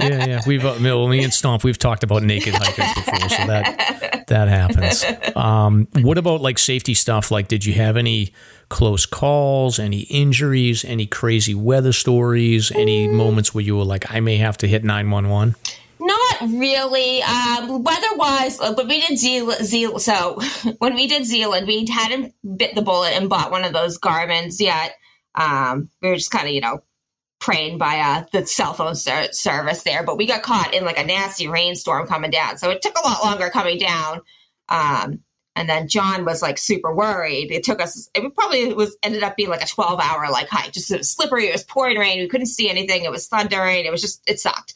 yeah, yeah. We've uh, me and Stomp, we've talked about naked hikers before, so that that happens. Um, what about like safety stuff? Like, did you have any close calls, any injuries, any crazy weather stories, any moments where you were like, I may have to hit nine one one? Not really. Um, weather-wise, uh, but we did Zealand. Zeal- so when we did Zealand, we hadn't bit the bullet and bought one of those Garmins yet. Um, we were just kind of, you know, praying by uh, the cell phone ser- service there. But we got caught in like a nasty rainstorm coming down, so it took a lot longer coming down. Um, and then John was like super worried. It took us. It probably was ended up being like a twelve-hour like hike. Just it was slippery. It was pouring rain. We couldn't see anything. It was thundering. It was just it sucked.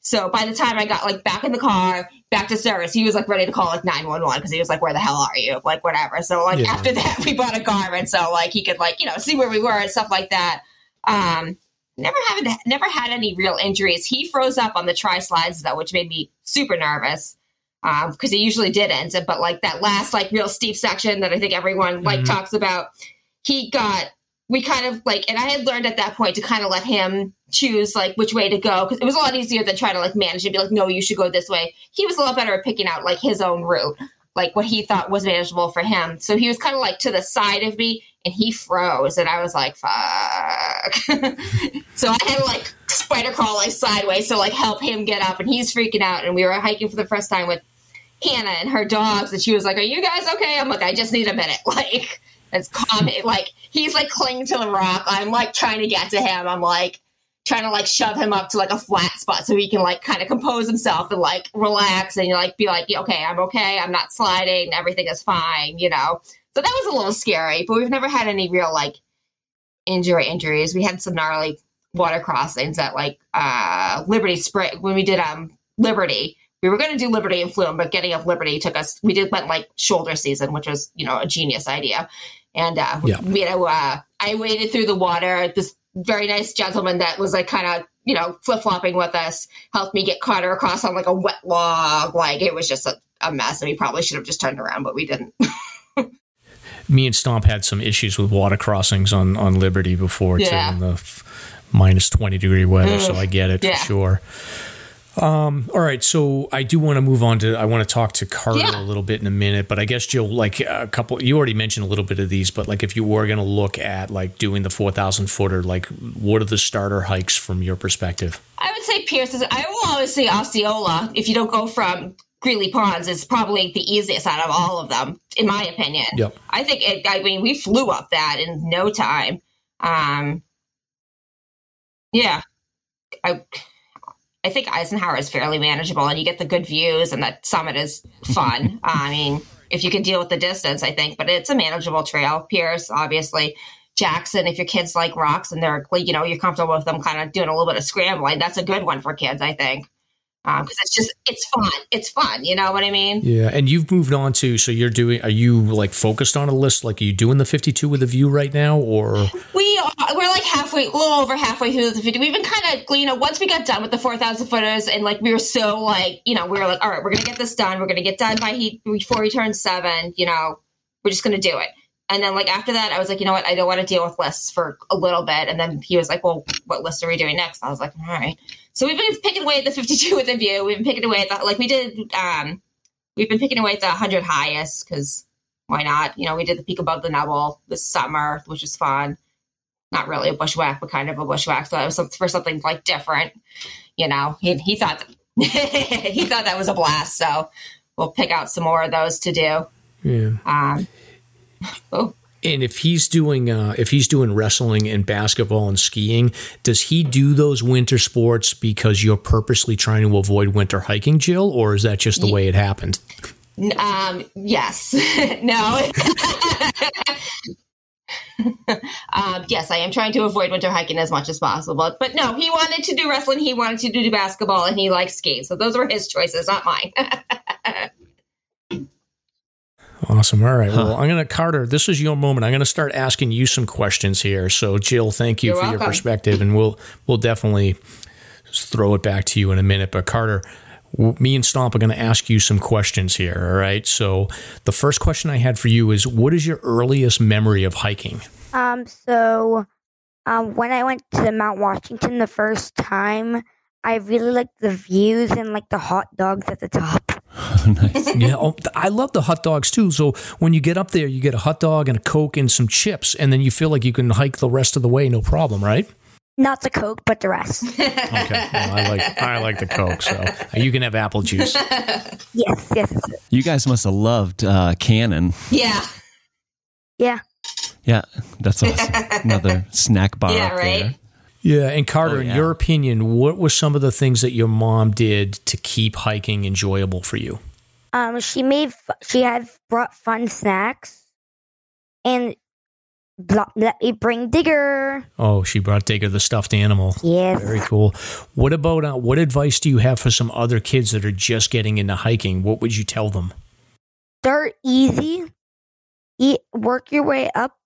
So by the time I got like back in the car, back to service, he was like ready to call like 911 because he was like, where the hell are you? Like, whatever. So like Yeah. after that, we bought a car. And So like he could like, you know, see where we were and stuff like that. Um, never had, never had any real injuries. He froze up on the tri slides though, which made me super nervous. Um, because he usually didn't. But like that last like real steep section that I think everyone like talks about, he got we kind of like and i had learned at that point to kind of let him choose like which way to go because it was a lot easier than trying to like manage and be like no you should go this way. He was a lot better at picking out like his own route like what he thought was manageable for him. So he was kind of like to the side of me and he froze and i was like fuck. So i had to like spider crawl like sideways to like help him get up and he's freaking out and we were hiking for the first time with hannah and her dogs and she was like are you guys okay? I'm like i just need a minute. Like it's calm. Like he's like clinging to the rock. I'm like trying to get to him. I'm like trying to like shove him up to like a flat spot so he can like kind of compose himself and like relax and like be like okay i'm okay. I'm not sliding. Everything is fine you know? So that was a little scary but we've never had any real like injury injuries. We had some gnarly water crossings at like uh liberty spring. When we did um liberty we were going to do Liberty and Flume, but getting up Liberty took us. We did went like shoulder season, which was you know a genius idea. And uh, Yeah. you know, uh, I waded through the water. This very nice gentleman that was like kind of you know flip flopping with us helped me get Carter across on like a wet log. Like it was just a, a mess, and we probably should have just turned around, but we didn't. Me and Stomp had some issues with water crossings on on Liberty before Yeah. too, in the f- minus twenty degree weather. So I get it Yeah. for sure. Um, all right, so I do want to move on to. I want to talk to Carter Yeah. a little bit in a minute, but I guess Jill, like a couple, you already mentioned a little bit of these, but like if you were going to look at like doing the four thousand footer, like what are the starter hikes from your perspective? I would say Pierce is. I will always say Osceola. If you don't go from Greeley Ponds, is probably the easiest out of all of them, in my opinion. Yep. I think it. I mean, we flew up that in no time. Um, yeah, I. I think Eisenhower is fairly manageable, and you get the good views, and that summit is fun. I mean, if you can deal with the distance, I think, but it's a manageable trail. Pierce, obviously. Jackson, if your kids like rocks and they're, you know, you're comfortable with them kind of doing a little bit of scrambling, that's a good one for kids, I think. Um, because it's just it's fun. It's fun. You know what I mean? Yeah, and you've moved on to so you're doing. Are you like focused on a list? Like, are you doing the 52 with a view right now, or We are, we're like halfway, a little over halfway through the 50. We've been kind of, you know, once we got done with the 4,000 footers and like we were so like, you know, we were like, all right, we're going to get this done. We're going to get done by he before he turns seven. You know, we're just going to do it. And then like after that, I was like, you know what? I don't want to deal with lists for a little bit. And then he was like, well, what list are we doing next? I was like, all right. So we've been picking away at the 52 with a view. We've been picking away at the, like we did, um, we've been picking away at the 100 highest because why not? You know, we did the peak above the Nubble this summer, which was fun. Not really a bushwhack, but kind of a bushwhack. So it was some- for something like different. You know, he, he thought he thought that was a blast. So we'll pick out some more of those to do. yeah? Um, oh, And if he's doing uh, if he's doing wrestling and basketball and skiing, does he do those winter sports because you're purposely trying to avoid winter hiking, Jill, or is that just the way it happened? um, yes, no. um, yes, I am trying to avoid winter hiking as much as possible. But no, he wanted to do wrestling, he wanted to do basketball, and he likes skiing. So those were his choices, not mine. Awesome. All right. Well, I'm going to, Carter, this is your moment. I'm going to start asking you some questions here. So, Jill, thank you You're for your perspective, and we'll we'll definitely throw it back to you in a minute. But, Carter, w- me and Stomp are going to ask you some questions here. All right. So, the first question I had for you is what is your earliest memory of hiking? Um, so, um, when I went to Mount Washington the first time, I really liked the views and like the hot dogs at the top. nice. yeah. Oh, I love the hot dogs too. So, when you get up there, you get a hot dog and a Coke and some chips, and then you feel like you can hike the rest of the way, no problem, right? Not the Coke, but the rest. Okay. Well, I like I like the Coke, so you can have apple juice. yes, yes, yes. You guys must have loved uh, Cannon. yeah, Yeah. Yeah, that's awesome. Another snack bar. Yeah, up right? There. Yeah, and Carter, Oh, in your opinion, what were some of the things that your mom did to keep hiking enjoyable for you? Um, she made she had brought fun snacks, and blo- let me bring Digger. Oh, she brought Digger the stuffed animal. Yes. Very cool. What about uh, what advice do you have for some other kids that are just getting into hiking? What would you tell them? Start easy. Eat. Work your way up.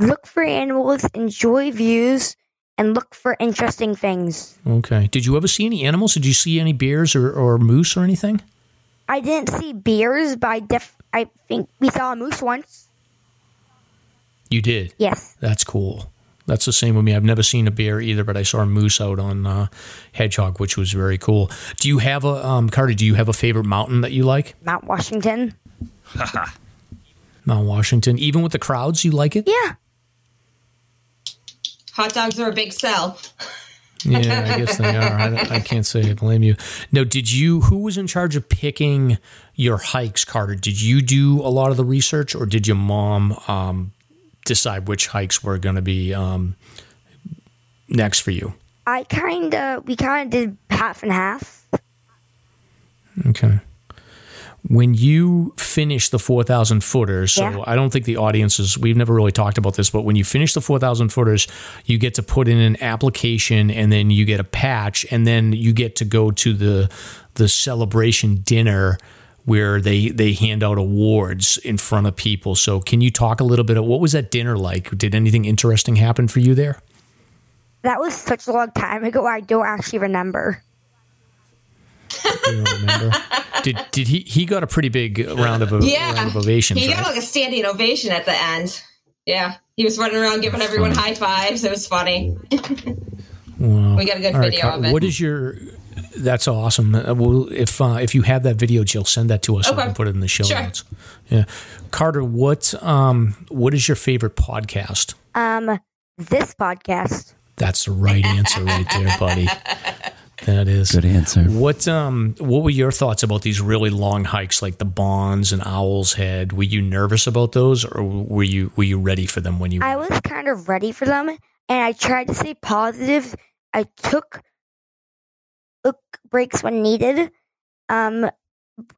Look for animals. Enjoy views. And look for interesting things. Okay. Did you ever see any animals? Did you see any bears or, or moose or anything? I didn't see bears, but I def- I think we saw a moose once. You did. Yes. That's cool. That's the same with me. I've never seen a bear either, but I saw a moose out on uh, Hedgehog, which was very cool. Do you have a um, Carter? Do you have a favorite mountain that you like? Mount Washington. Mount Washington. Even with the crowds, you like it? Yeah. Hot dogs are a big sell. Yeah, I guess they are. I, I can't say I blame you. No, did you? Who was in charge of picking your hikes, Carter? Did you do a lot of the research, or did your mom um, decide which hikes were going to be um, next for you? I kind of, we kind of did half and half. Okay. When you finish the 4,000 footers, so Yeah. I don't think the audience is, we've never really talked about this, but when you finish the 4,000 footers, you get to put in an application and then you get a patch and then you get to go to the, the celebration dinner where they, they hand out awards in front of people. So can you talk a little bit of what was that dinner like? Did anything interesting happen for you there? That was such a long time ago. I don't actually remember. You don't remember? did, did he, he got a pretty big round of, Yeah, round of ovations, He right? got like a standing ovation at the end. Yeah, he was running around giving everyone high fives. It was funny. Wow. We got a good All right, video Car- of it. What is your? That's awesome. Uh, well, if uh, if you have that video, Jill, send that to us. so we can put it in the show Sure. notes. Yeah, Carter, what um what is your favorite podcast? Um, this podcast. That's the right answer right there, buddy. That is Good answer. What um what were your thoughts about these really long hikes like the Bonds and Owl's Head? Were you nervous about those, or were you were you ready for them when you? I was kind of ready for them, and I tried to stay positive. I took took breaks when needed. Um,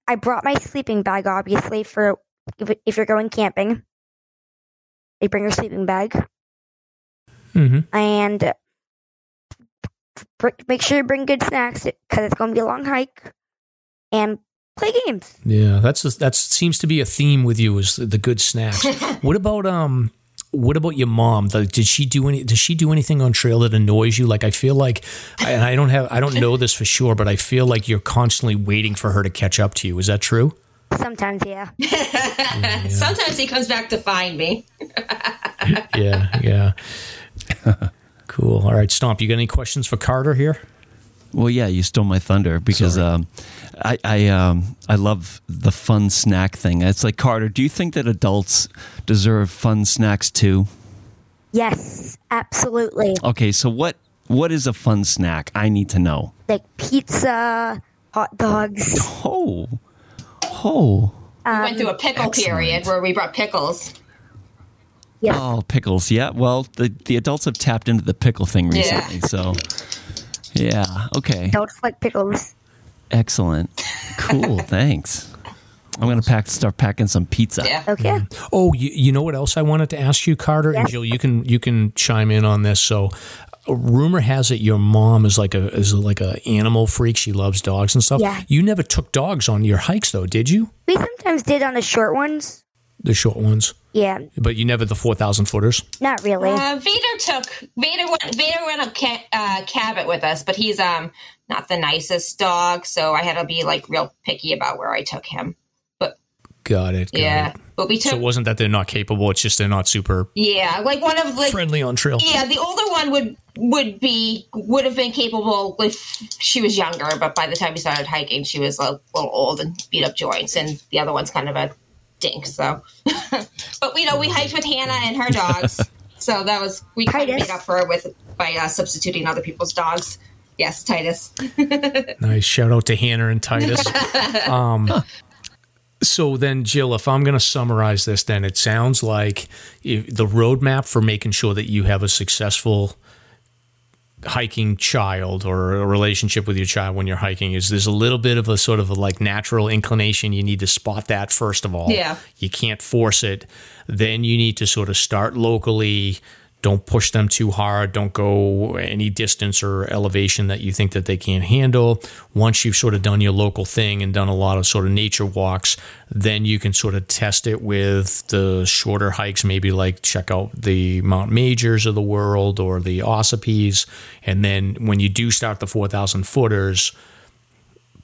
I brought my sleeping bag, obviously, for if, if you're going camping. You bring your sleeping bag, Mhm. and br- make sure you bring good snacks because it's going to be a long hike, and play games. Yeah, that's that seems to be a theme with you is the good snacks. what about um what about your mom? Did she do any? Does she do anything on trail that annoys you? Like I feel like, and I don't have, I don't know this for sure, but I feel like you're constantly waiting for her to catch up to you. Is that true? Sometimes, yeah. Sometimes he comes back to find me. yeah, yeah. Cool. All right, Stomp. You got any questions for Carter here? Well, yeah, you stole my thunder because um, I I, um, I love the fun snack thing. It's like Carter. Do you think that adults deserve fun snacks too? Yes, absolutely. Okay, so what what is a fun snack? I need to know. Like pizza, hot dogs. Oh, oh, we went through a pickle excellent. period where we brought pickles. Yes. oh, pickles. Yeah. Well, the the adults have tapped into the pickle thing Yeah. recently, so yeah. Okay. Don't like pickles. Excellent. Cool. Thanks. I'm gonna pack start packing some pizza. Yeah. Okay. Mm-hmm. Oh, you, you know what else I wanted to ask you, Carter and Jill. You can you can chime in on this. So, rumor has it your mom is like a is like a animal freak. She loves dogs and stuff. Yeah. You never took dogs on your hikes though, did you? We sometimes did on the short ones. The short ones, Yeah, but you never the four thousand footers. not really. Uh, Vader took Vader went Vader went up ca- uh, Cabot with us, but he's um not the nicest dog, so I had to be like real picky about where I took him. But Got it. Got yeah, It. but we So took it wasn't that they're not capable. It's just they're not super yeah, like one of like friendly on trail. yeah, the older one would would be would have been capable if she was younger, but by the time we started hiking, she was a little old and beat up joints, and the other one's kind of a dink. So, but you know, we hiked with Hannah and her dogs, so that was we kind of Titus. made up for it with by uh, substituting other people's dogs. Yes, Titus. Nice shout out to Hannah and Titus. um, so then, Jill, if I'm going to summarize this, then it sounds like if the roadmap for making sure that you have a successful hiking child or a relationship with your child when you're hiking is there's a little bit of a sort of a like natural inclination. You need to spot that first of all. Yeah. you can't force it. Then you need to sort of start locally don't push them too hard. Don't go any distance or elevation that you think that they can't handle. Once you've sort of done your local thing and done a lot of sort of nature walks then you can sort of test it with the shorter hikes maybe like check out the mount majors of the world or the Ossipees and then when you do start the 4000 footers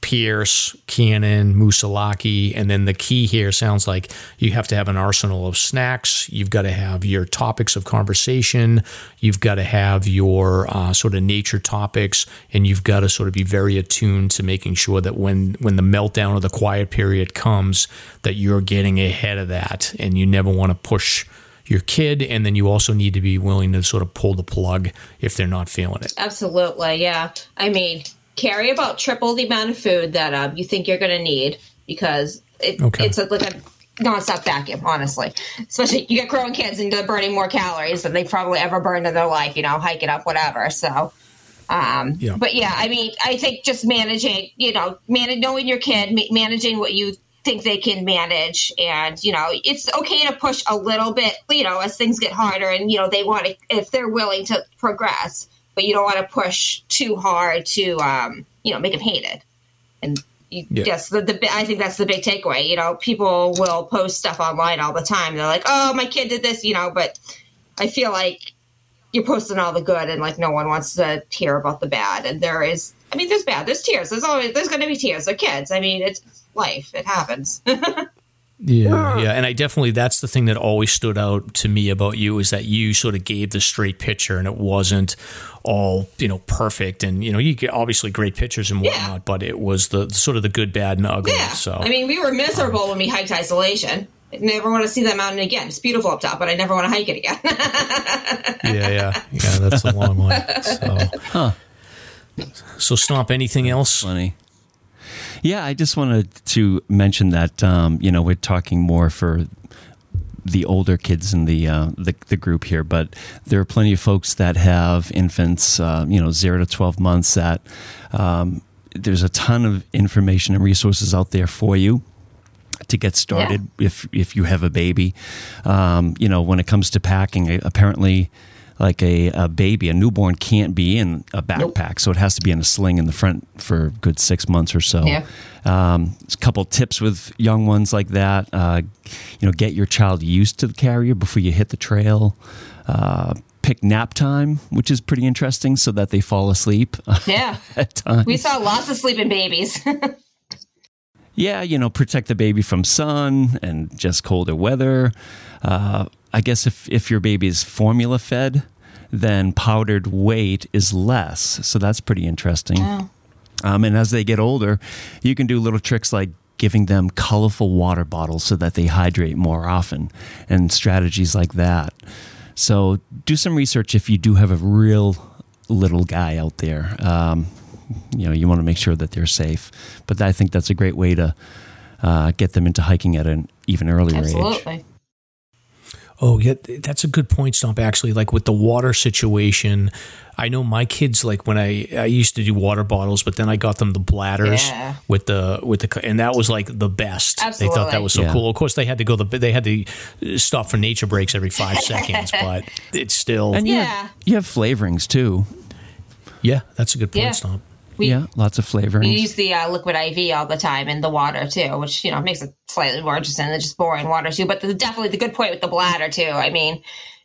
Pierce, Cannon, Moosilauke, and then the key here sounds like you have to have an arsenal of snacks. You've got to have your topics of conversation. You've got to have your uh, sort of nature topics, and you've got to sort of be very attuned to making sure that when when the meltdown or the quiet period comes, that you're getting ahead of that, and you never want to push your kid, and then you also need to be willing to sort of pull the plug if they're not feeling it. Absolutely, yeah. I mean, carry about triple the amount of food that um, you think you're going to need because it, Okay. it's a, like a nonstop vacuum, honestly. Especially you get growing kids and they're burning more calories than they probably ever burned in their life, you know, hiking up, whatever. So, um, Yeah. but yeah, I mean, I think just managing, you know, man- knowing your kid, ma- managing what you think they can manage and you know it's okay to push a little bit you know as things get harder and you know they want to if they're willing to progress but you don't want to push too hard to um you know make them hate it. And you, Yeah. yes the, the i think that's the big takeaway you know? People will post stuff online all the time. They're like oh my kid did this you know? But i feel like you're posting all the good and like no one wants to hear about the bad. And there is i mean there's bad there's tears. There's always there's going to be tears they're kids. I mean it's life. It happens Yeah, yeah, and I definitely that's the thing that always stood out to me about you is that you sort of gave the straight picture, and it wasn't all you know perfect, and you know you get obviously great pictures and whatnot, Yeah. but it was the sort of the good, bad, and ugly. yeah So i mean we were miserable um, when we hiked isolation I never want to see that mountain again. It's beautiful up top, but I never want to hike it again. yeah, yeah, yeah, that's a long one. So, so stomp. Anything else? Funny. Yeah, I just wanted to mention that um, you know we're talking more for the older kids in the, uh, the the group here, but there are plenty of folks that have infants, uh, you know, zero to twelve months. That um, there's a ton of information and resources out there for you to get started if if you have a baby. Um, you know, when it comes to packing, apparently like a, a baby, a newborn can't be in a backpack, so it has to be in a sling in the front for a good six months or so. Yeah. Um, a couple tips with young ones like that. Uh, you know, get your child used to the carrier before you hit the trail. Uh, pick nap time, which is pretty interesting, so that they fall asleep. Yeah. We saw lots of sleeping babies. yeah, you know, protect the baby from sun and just colder weather. Uh, I guess if, if your baby is formula fed, then powdered weight is less. So that's pretty interesting. Um, and as they get older, you can do little tricks like giving them colorful water bottles so that they hydrate more often and strategies like that. So do some research if you do have a real little guy out there. Um, you know, you want to make sure that they're safe. But I think that's a great way to uh, get them into hiking at an even earlier age. Absolutely. Oh, yeah, that's a good point, Stomp. Actually, like with the water situation, I know my kids like when I I used to do water bottles, but then I got them the bladders Yeah. with the with the and that was like the best. They thought that was so Yeah. cool. Of course, they had to go the they had to uh, stop for nature breaks every five seconds, but it's still And you Yeah. have, you have flavorings too. yeah, that's a good point, Yeah. Stomp. We, yeah, lots of we use the uh, liquid IV all the time in the water too, which you know makes it slightly more interesting than just boring water too. But the, definitely the good point with the bladder too. I mean,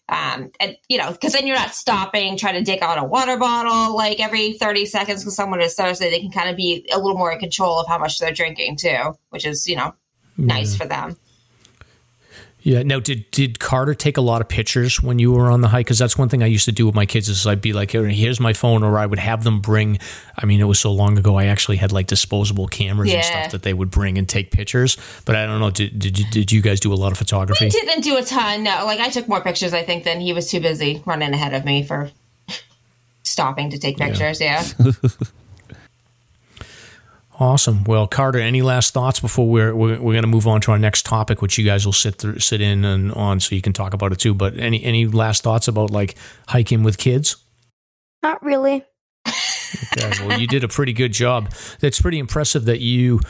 um, and you know, because then you're not stopping trying to dig out a water bottle like every 30 seconds because someone is thirsty. They can kind of be a little more in control of how much they're drinking too, which is you know nice for them. Yeah. Now, did did Carter take a lot of pictures when you were on the hike? Because that's one thing I used to do with my kids is I'd be like, here's my phone," or I would have them bring. I mean, it was so long ago. I actually had like disposable cameras and stuff that they would bring and take pictures. But I don't know. Did did you, did you guys do a lot of photography? We didn't do a ton. No, like I took more pictures. I think than he was too busy running ahead of me for stopping to take pictures. Yeah. Awesome. Well, Carter, any last thoughts before we're we're, we're going to move on to our next topic, which you guys will sit through, sit in and on, so you can talk about it too. But any any last thoughts about like hiking with kids? Not really. Okay, well, you did a pretty good job. That's pretty impressive that you.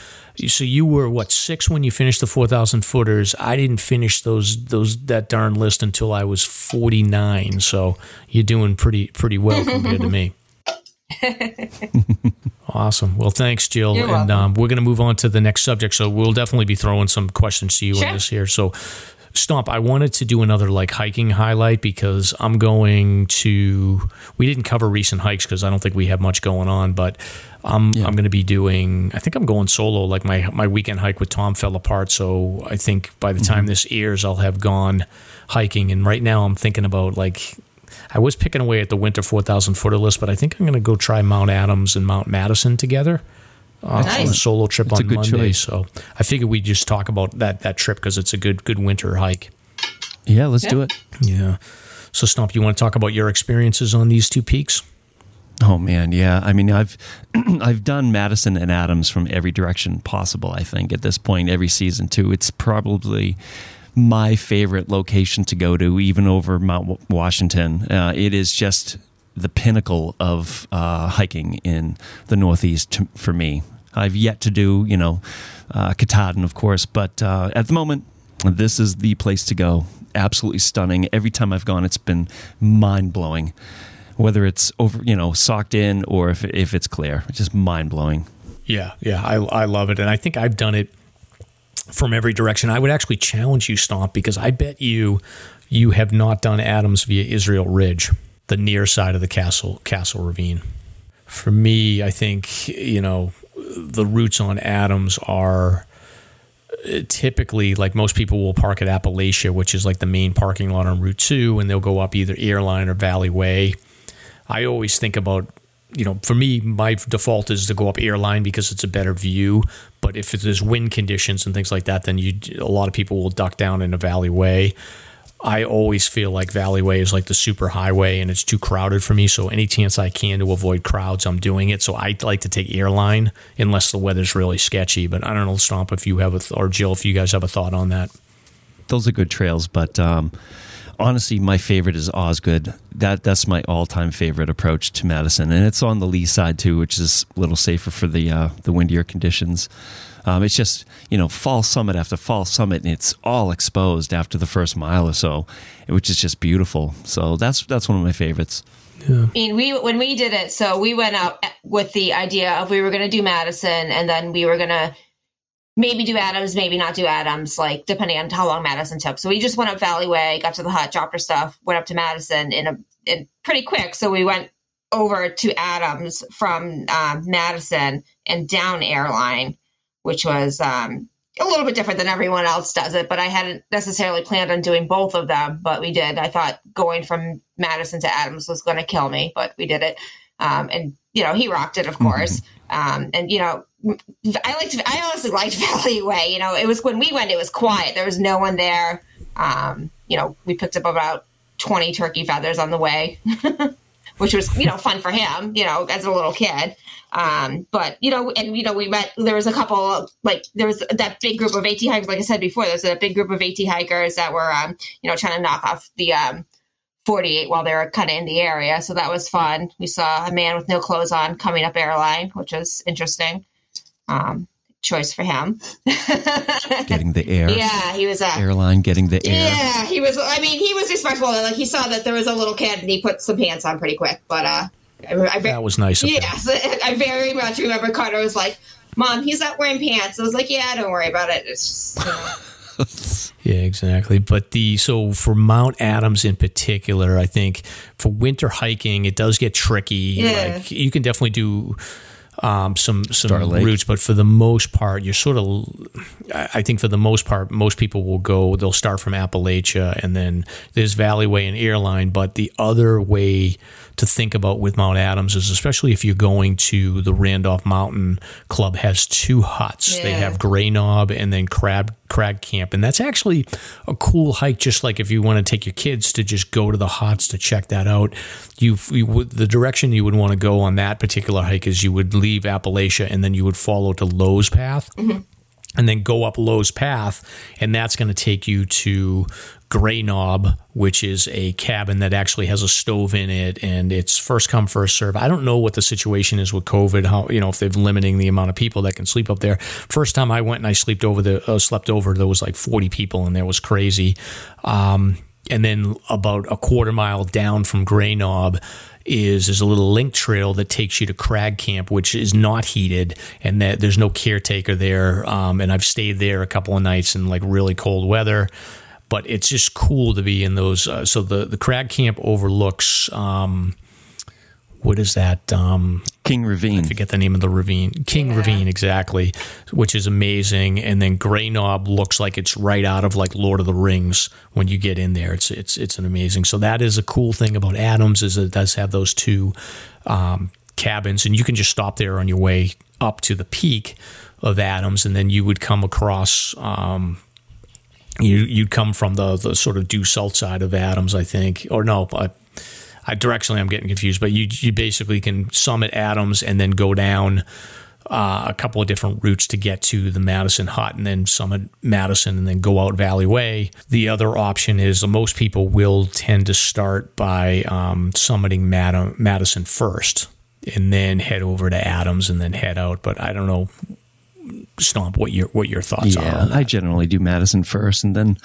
So you were what six when you finished the four thousand footers. I didn't finish those those that darn list until I was forty nine. So you're doing pretty pretty well compared to me. awesome. Well, thanks, Jill. You're and um, we're going to move on to the next subject. So we'll definitely be throwing some questions to you Sure. in this here. So. Stomp, I wanted to do another like hiking highlight because I'm going to. We didn't cover recent hikes because I don't think we have much going on, but I'm I'm going to be doing. I think I'm going solo. Like my my weekend hike with Tom fell apart, so I think by the time this airs, I'll have gone hiking. And right now, I'm thinking about like. I was picking away at the winter 4,000 footer list, but I think I'm going to go try Mount Adams and Mount Madison together uh, on a solo trip That's a on good Monday. choice. So I figured we'd just talk about that that trip because it's a good good winter hike. Yeah, let's do it. Yeah. So Stomp, you want to talk about your experiences on these two peaks? Oh man, yeah. I mean, I've I've done Madison and Adams from every direction possible. I think at this point, every season too. It's probably my favorite location to go to, even over Mount Washington. Uh, it is just the pinnacle of uh, hiking in the Northeast for me. I've yet to do, you know, uh, Katahdin, of course, but uh, at the moment, this is the place to go. Absolutely stunning. Every time I've gone, it's been mind blowing whether it's over, you know, socked in or if, if it's clear. It's just mind blowing. Yeah, yeah, I I love it, and I think I've done it from every direction. I would actually challenge you, Stomp, because I bet you you have not done Adams via Israel Ridge, the near side of the castle Castle Ravine. For me, I think you know the routes on Adams are uh, typically like most people will park at Appalachia, which is like the main parking lot on Route Two, and they'll go up either Airline or Valley Way. I always think about, you know, for me, my default is to go up airline because it's a better view. But if there's wind conditions and things like that, then you a lot of people will duck down in a Valley Way. I always feel like Valley Way is like the super highway and it's too crowded for me. So any chance I can to avoid crowds, I'm doing it. So I like to take airline unless the weather's really sketchy. But I don't know, Stomp, if you have a th- or Jill, if you guys have a thought on that. Those are good trails, but um, honestly, my favorite is Osgood. That that's my all-time favorite approach to Madison, and it's on the lee side too, which is a little safer for the uh, the windier conditions. Um, it's just you know fall summit after fall summit, and it's all exposed after the first mile or so, which is just beautiful. So that's that's one of my favorites. Yeah. I mean, we when we did it, so we went out with the idea of we were going to do Madison, and then we were going to maybe do Adams, maybe not do Adams, like depending on how long Madison took. So we just went up Valley Way, got to the hut, dropped our stuff, went up to Madison in a in pretty quick. So we went over to Adams from um, Madison and down airline, which was um, a little bit different than everyone else does it. But I hadn't necessarily planned on doing both of them, but we did. I thought going from Madison to Adams was going to kill me, but we did it. Um, and you know, he rocked it, of mm-hmm. course. Um, and you know, I liked. I honestly liked Valley Way. You know, it was when we went, it was quiet. There was no one there. Um, you know, we picked up about twenty turkey feathers on the way, which was you know fun for him. You know, as a little kid. Um, but you know, and you know, we met. There was a couple like there was that big group of AT hikers. Like I said before, there was a big group of AT hikers that were um, you know trying to knock off the um, 48 while they were kind of in the area. So that was fun. We saw a man with no clothes on coming up airline, which was interesting um, choice for him. getting the air. Yeah, he was a airline getting the air. Yeah, he was. I mean, he was respectful. Like he saw that there was a little kid and he put some pants on pretty quick. But uh, I, I, that was nice. Yes, I very much remember Carter was like, "Mom, he's not wearing pants." I was like, "Yeah, don't worry about it." It's just. You know. yeah, exactly. But the so for Mount Adams in particular, I think for winter hiking, it does get tricky. Yeah. Like you can definitely do um, some some routes, but for the most part, you're sort of. I think for the most part, most people will go. They'll start from Appalachia, and then there's Valley Way and Airline. But the other way to think about with Mount Adams is especially if you're going to the Randolph Mountain Club has two huts. Yeah. They have Gray Knob and then Crab Crag Camp, and that's actually a cool hike. Just like if you want to take your kids to just go to the huts to check that out, you, you the direction you would want to go on that particular hike is you would leave Appalachia and then you would follow to Lowe's Path. Mm-hmm and then go up Lowe's Path, and that's going to take you to Gray Knob, which is a cabin that actually has a stove in it, and it's first come first serve. I don't know what the situation is with COVID. How you know if they're limiting the amount of people that can sleep up there. First time I went and I slept over the uh, slept over, there was like forty people, and there was crazy. Um, and then about a quarter mile down from Gray Knob is there's a little link trail that takes you to Crag Camp, which is not heated, and that there's no caretaker there. Um, and I've stayed there a couple of nights in like really cold weather but it's just cool to be in those. Uh, so the the crag camp overlooks. Um, what is that? Um, King Ravine. I forget the name of the ravine. King yeah. Ravine, exactly, which is amazing. And then Gray Knob looks like it's right out of like Lord of the Rings when you get in there. It's it's it's an amazing. So that is a cool thing about Adams is it does have those two um, cabins, and you can just stop there on your way up to the peak of Adams, and then you would come across. Um, you you'd come from the the sort of due south side of Adams, I think, or no, I, I directionally I'm getting confused, but you you basically can summit Adams and then go down uh, a couple of different routes to get to the Madison Hut, and then summit Madison, and then go out Valley Way. The other option is most people will tend to start by um, summiting Mad- Madison first, and then head over to Adams, and then head out. But I don't know Stomp, what your what your thoughts yeah, are? I generally do Madison first, and then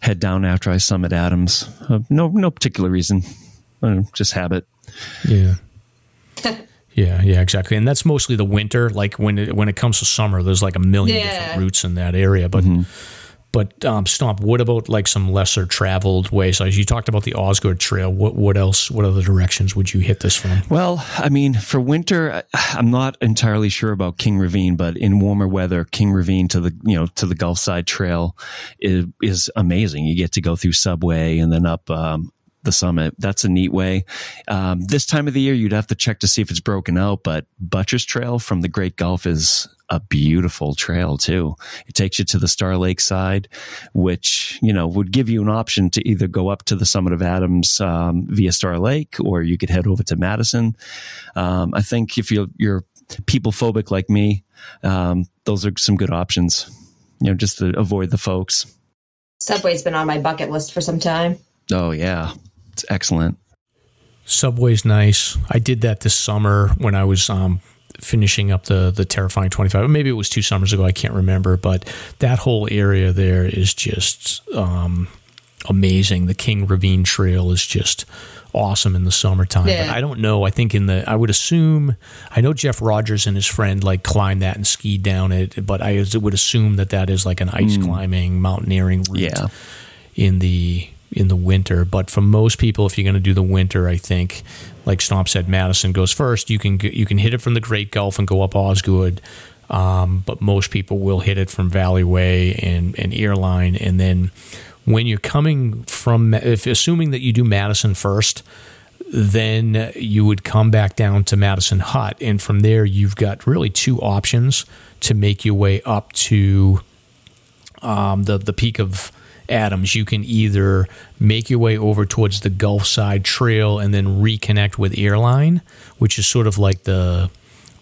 head down after I summit Adams. Uh, no no particular reason, uh, just habit. Yeah. Yeah, yeah, exactly, and that's mostly the winter. Like when it, when it comes to summer, there's like a million yeah. different routes in that area. But mm-hmm. But um, Stomp, what about like some lesser traveled ways? As you talked about the Osgood Trail, what what else? What other directions would you hit this from? Well, I mean, for winter, I'm not entirely sure about King Ravine, but in warmer weather, King Ravine to the you know to the Gulf Side Trail is, is amazing. You get to go through Subway and then up um, the summit. That's a neat way. Um, this time of the year, you'd have to check to see if it's broken out, but Buttress Trail from the Great Gulf is a beautiful trail too. It takes you to the Star Lake side, which, you know, would give you an option to either go up to the summit of Adams um, via Star Lake or you could head over to Madison. Um, I think if you're, you're people phobic like me, um, those are some good options, you know, just to avoid the folks. Subway's been on my bucket list for some time. Oh yeah, it's excellent. Subway's nice. I did that this summer when I was um, finishing up the the terrifying 25 maybe it was two summers ago i can't remember but that whole area there is just um, amazing the king ravine trail is just awesome in the summertime Yeah. but i don't know i think in the i would assume i know jeff rogers and his friend like climbed that and skied down it but i would assume that that is like an ice climbing mountaineering route Yeah. in the in the winter. But for most people, if you're going to do the winter, I think, like Stomp said, Madison goes first. You can you can hit it from the Great Gulf and go up Osgood, um, but most people will hit it from Valley Way and and Airline, and then when you're coming from, if assuming that you do Madison first. Then you would come back down to Madison Hut, and from there you've got really two options to make your way up to um, the the peak of Adams, you can either make your way over towards the Gulf Side Trail and then reconnect with Airline, which is sort of like the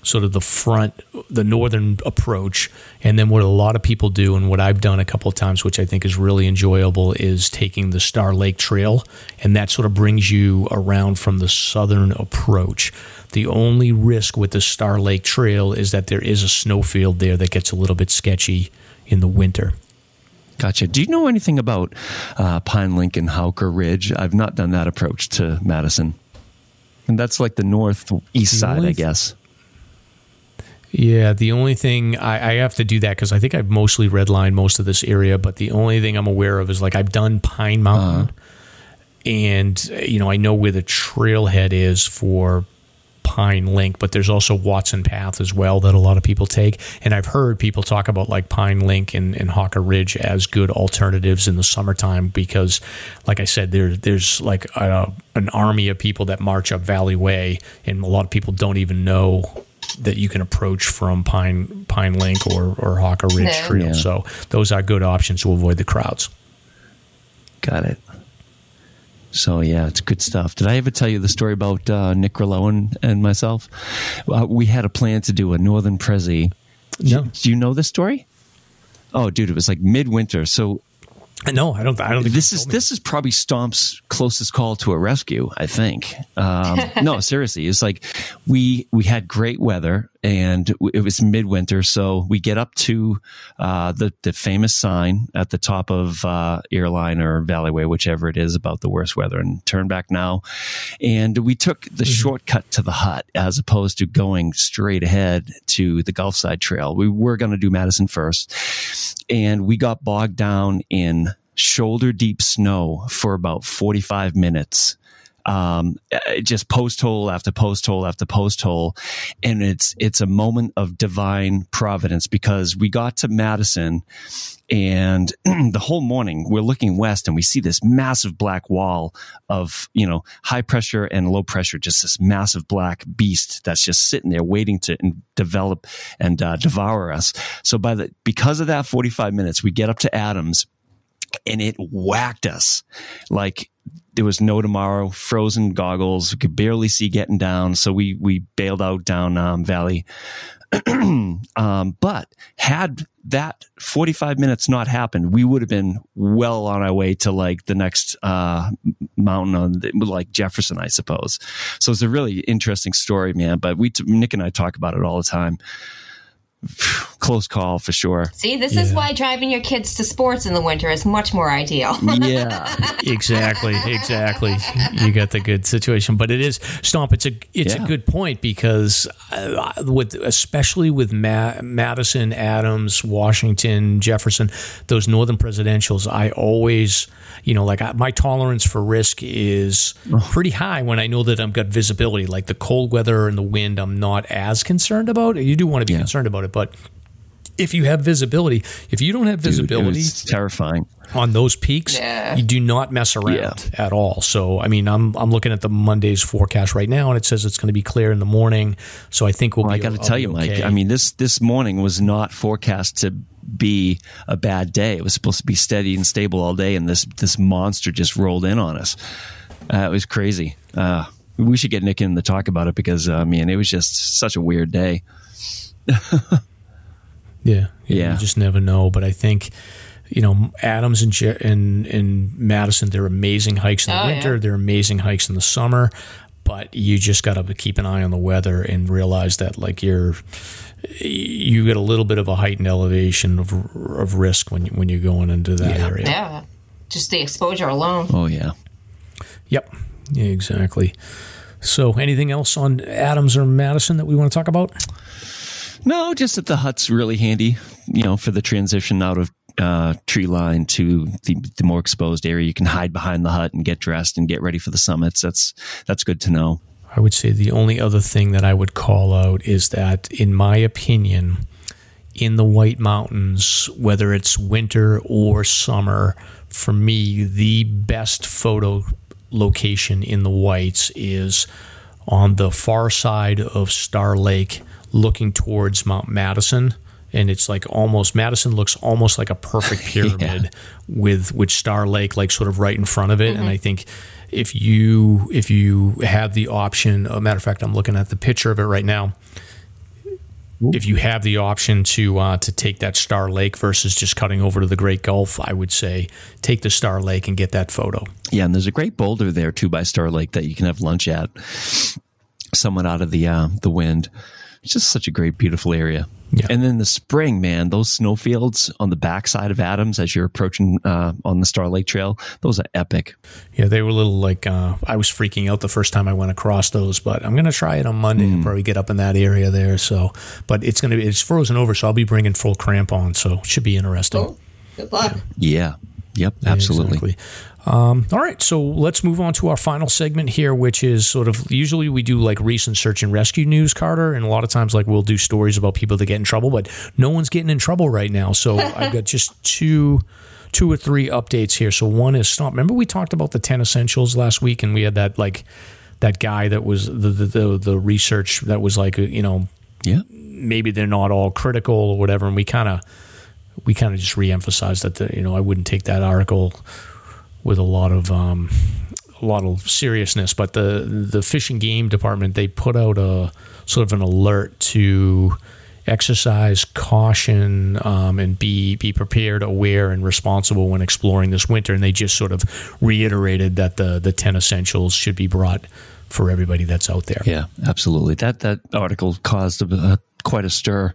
sort of the front, the northern approach. And then what a lot of people do, and what I've done a couple of times, which I think is really enjoyable, is taking the Star Lake Trail, and that sort of brings you around from the southern approach. The only risk with the Star Lake Trail is that there is a snowfield there that gets a little bit sketchy in the winter. Gotcha. Do you know anything about uh, Pine Link and Howker Ridge? I've not done that approach to Madison. And that's like the northeast side, I guess. Yeah, the only thing I, I have to do that because I think I've mostly redlined most of this area, but the only thing I'm aware of is like I've done Pine Mountain, and uh, you know I know where the trailhead is for Pine Link, but there's also Watson Path as well that a lot of people take, and I've heard people talk about like Pine Link and, and Howker Ridge as good alternatives in the summertime because, like I said, there there's like a, an army of people that march up Valley Way, and a lot of people don't even know that you can approach from Pine Pine Link or or Howker Ridge Yeah. Trail. Yeah. So those are good options to avoid the crowds. Got it. So yeah, it's good stuff. Did I ever tell you the story about uh, Nick Rillo and, myself? Uh, we had a plan to do a Northern Prezi. No, Do you know this story? Oh, dude, it was like midwinter. So no, I don't. I don't think this is this is probably Stomp's closest call to a rescue. I think. Um, no, seriously, it's like we we had great weather and it was midwinter, so we get up to uh, the the famous sign at the top of uh, Airline or Valleyway, whichever it is, about the worst weather, and turn back now. And we took the shortcut to the hut as opposed to going straight ahead to the Gulf Side Trail. We were going to do Madison first, and we got bogged down in shoulder deep snow for about 45 minutes um, uh, just post hole after post hole after post hole, and it's it's a moment of divine providence because we got to Madison, and the whole morning we're looking west and we see this massive black wall of you know high pressure and low pressure, just this massive black beast that's just sitting there waiting to develop and uh, devour us. So by the because of that forty five minutes, we get up to Adams and it whacked us like there was no tomorrow frozen goggles we could barely see getting down so we we bailed out down um, valley. Um, but had that 45 minutes not happened we would have been well on our way to like the next uh, mountain on the, like jefferson i suppose. So it's a really interesting story man but we nick and i talk about it all the time close call for sure See, this is why driving your kids to sports in the winter is much more ideal. yeah exactly, exactly. You got the good situation, but it is stomp. It's a it's Yeah. a good point because uh, with especially with Ma- Madison, Adams, Washington, Jefferson, those northern presidentials, I always you know like I, my tolerance for risk is pretty high when I know that I've got visibility. Like the cold weather and the wind, I'm not as concerned about. You do want to be Yeah. concerned about it, but if you have visibility, if you don't have Dude, it visibility, was terrifying on those peaks, Yeah. you do not mess around Yeah. at all. So, I mean, I'm I'm looking at the Monday's forecast right now, and it says it's going to be clear in the morning. So, I think we'll Well, I got to tell be you, Mike. I mean this this morning was not forecast to be a bad day. It was supposed to be steady and stable all day, and this this monster just rolled in on us. Uh, it was crazy. Uh, we should get Nick in to talk about it because uh, man, it was just such a weird day. Yeah, yeah, Yeah. you just never know. But I think, you know, Adams and Je- and and Madison, they're amazing hikes in the Oh, winter. yeah. They're amazing hikes in the summer. But you just got to keep an eye on the weather and realize that like you're you get a little bit of a heightened elevation of, of risk when you, when you're going into that Yeah. area. Yeah. Just the exposure alone. Oh yeah. Yep. Yeah, exactly. So, anything else on Adams or Madison that we want to talk about? No, just that the hut's really handy, you know, for the transition out of uh, tree line to the, the more exposed area. You can hide behind the hut and get dressed and get ready for the summits. That's that's good to know. I would say the only other thing that I would call out is that, in my opinion, in the White Mountains, whether it's winter or summer, for me, the best photo location in the Whites is on the far side of Star Lake, looking towards Mount Madison. And it's like almost Madison looks almost like a perfect pyramid with with Star Lake like sort of right in front of it. And I think if you if you have the option, a matter of fact, I'm looking at the picture of it right now if you have the option to uh, to take that Star Lake versus just cutting over to the Great Gulf, I would say take the Star Lake and get that photo. Yeah, and there's a great boulder there too by Star Lake that you can have lunch at, somewhat out of the uh, the wind. It's just such a great, beautiful area. Yeah. And then the spring, man, those snowfields on the backside of Adams as you're approaching uh, on the Star Lake Trail, those are epic. Yeah, they were a little like uh, I was freaking out the first time I went across those, but I'm gonna try it on Monday and probably get up in that area there. So, but it's gonna be it's frozen over, so I'll be bringing full crampons, so it should be interesting. Oh, good luck. Yeah. Yep. Yeah, Absolutely. exactly. Um, all right, so let's move on to our final segment here, which is sort of usually we do like recent search and rescue news, Carter, and a lot of times like we'll do stories about people that get in trouble, but no one's getting in trouble right now. So I've got just two, two or three updates here. So one is stop. Remember we talked about the ten essentials last week, and we had that like that guy that was the the the, the research that was like you know Yeah. maybe they're not all critical or whatever. And we kind of we kind of just reemphasized that the, you know I wouldn't take that article with a lot of um, a lot of seriousness. But the the fish and game department they put out a sort of an alert to exercise caution um, and be be prepared, aware, and responsible when exploring this winter. And they just sort of reiterated that the the ten essentials should be brought for everybody that's out there. Yeah, absolutely. That that article caused a, a, quite a stir.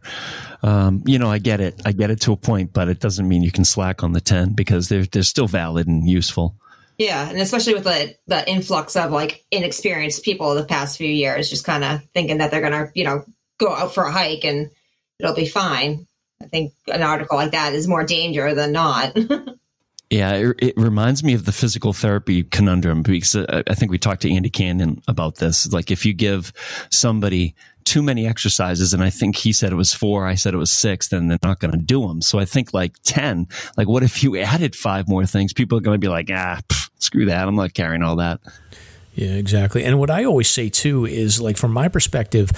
Um, you know, I get it. I get it to a point, but it doesn't mean you can slack on the ten because they're they're still valid and useful. Yeah, and especially with the the influx of like inexperienced people the past few years, just kind of thinking that they're gonna, you know, go out for a hike and it'll be fine. I think an article like that is more danger than not. Yeah, it, it reminds me of the physical therapy conundrum because uh, I think we talked to Andy Cannon about this. Like, if you give somebody too many exercises, and I think he said it was four, I said it was six, then they're not going to do them. So I think like 10, like, what if you added five more things? People are going to be like, ah, pff, screw that. I'm not carrying all that. Yeah, exactly. And what I always say too is like from my perspective,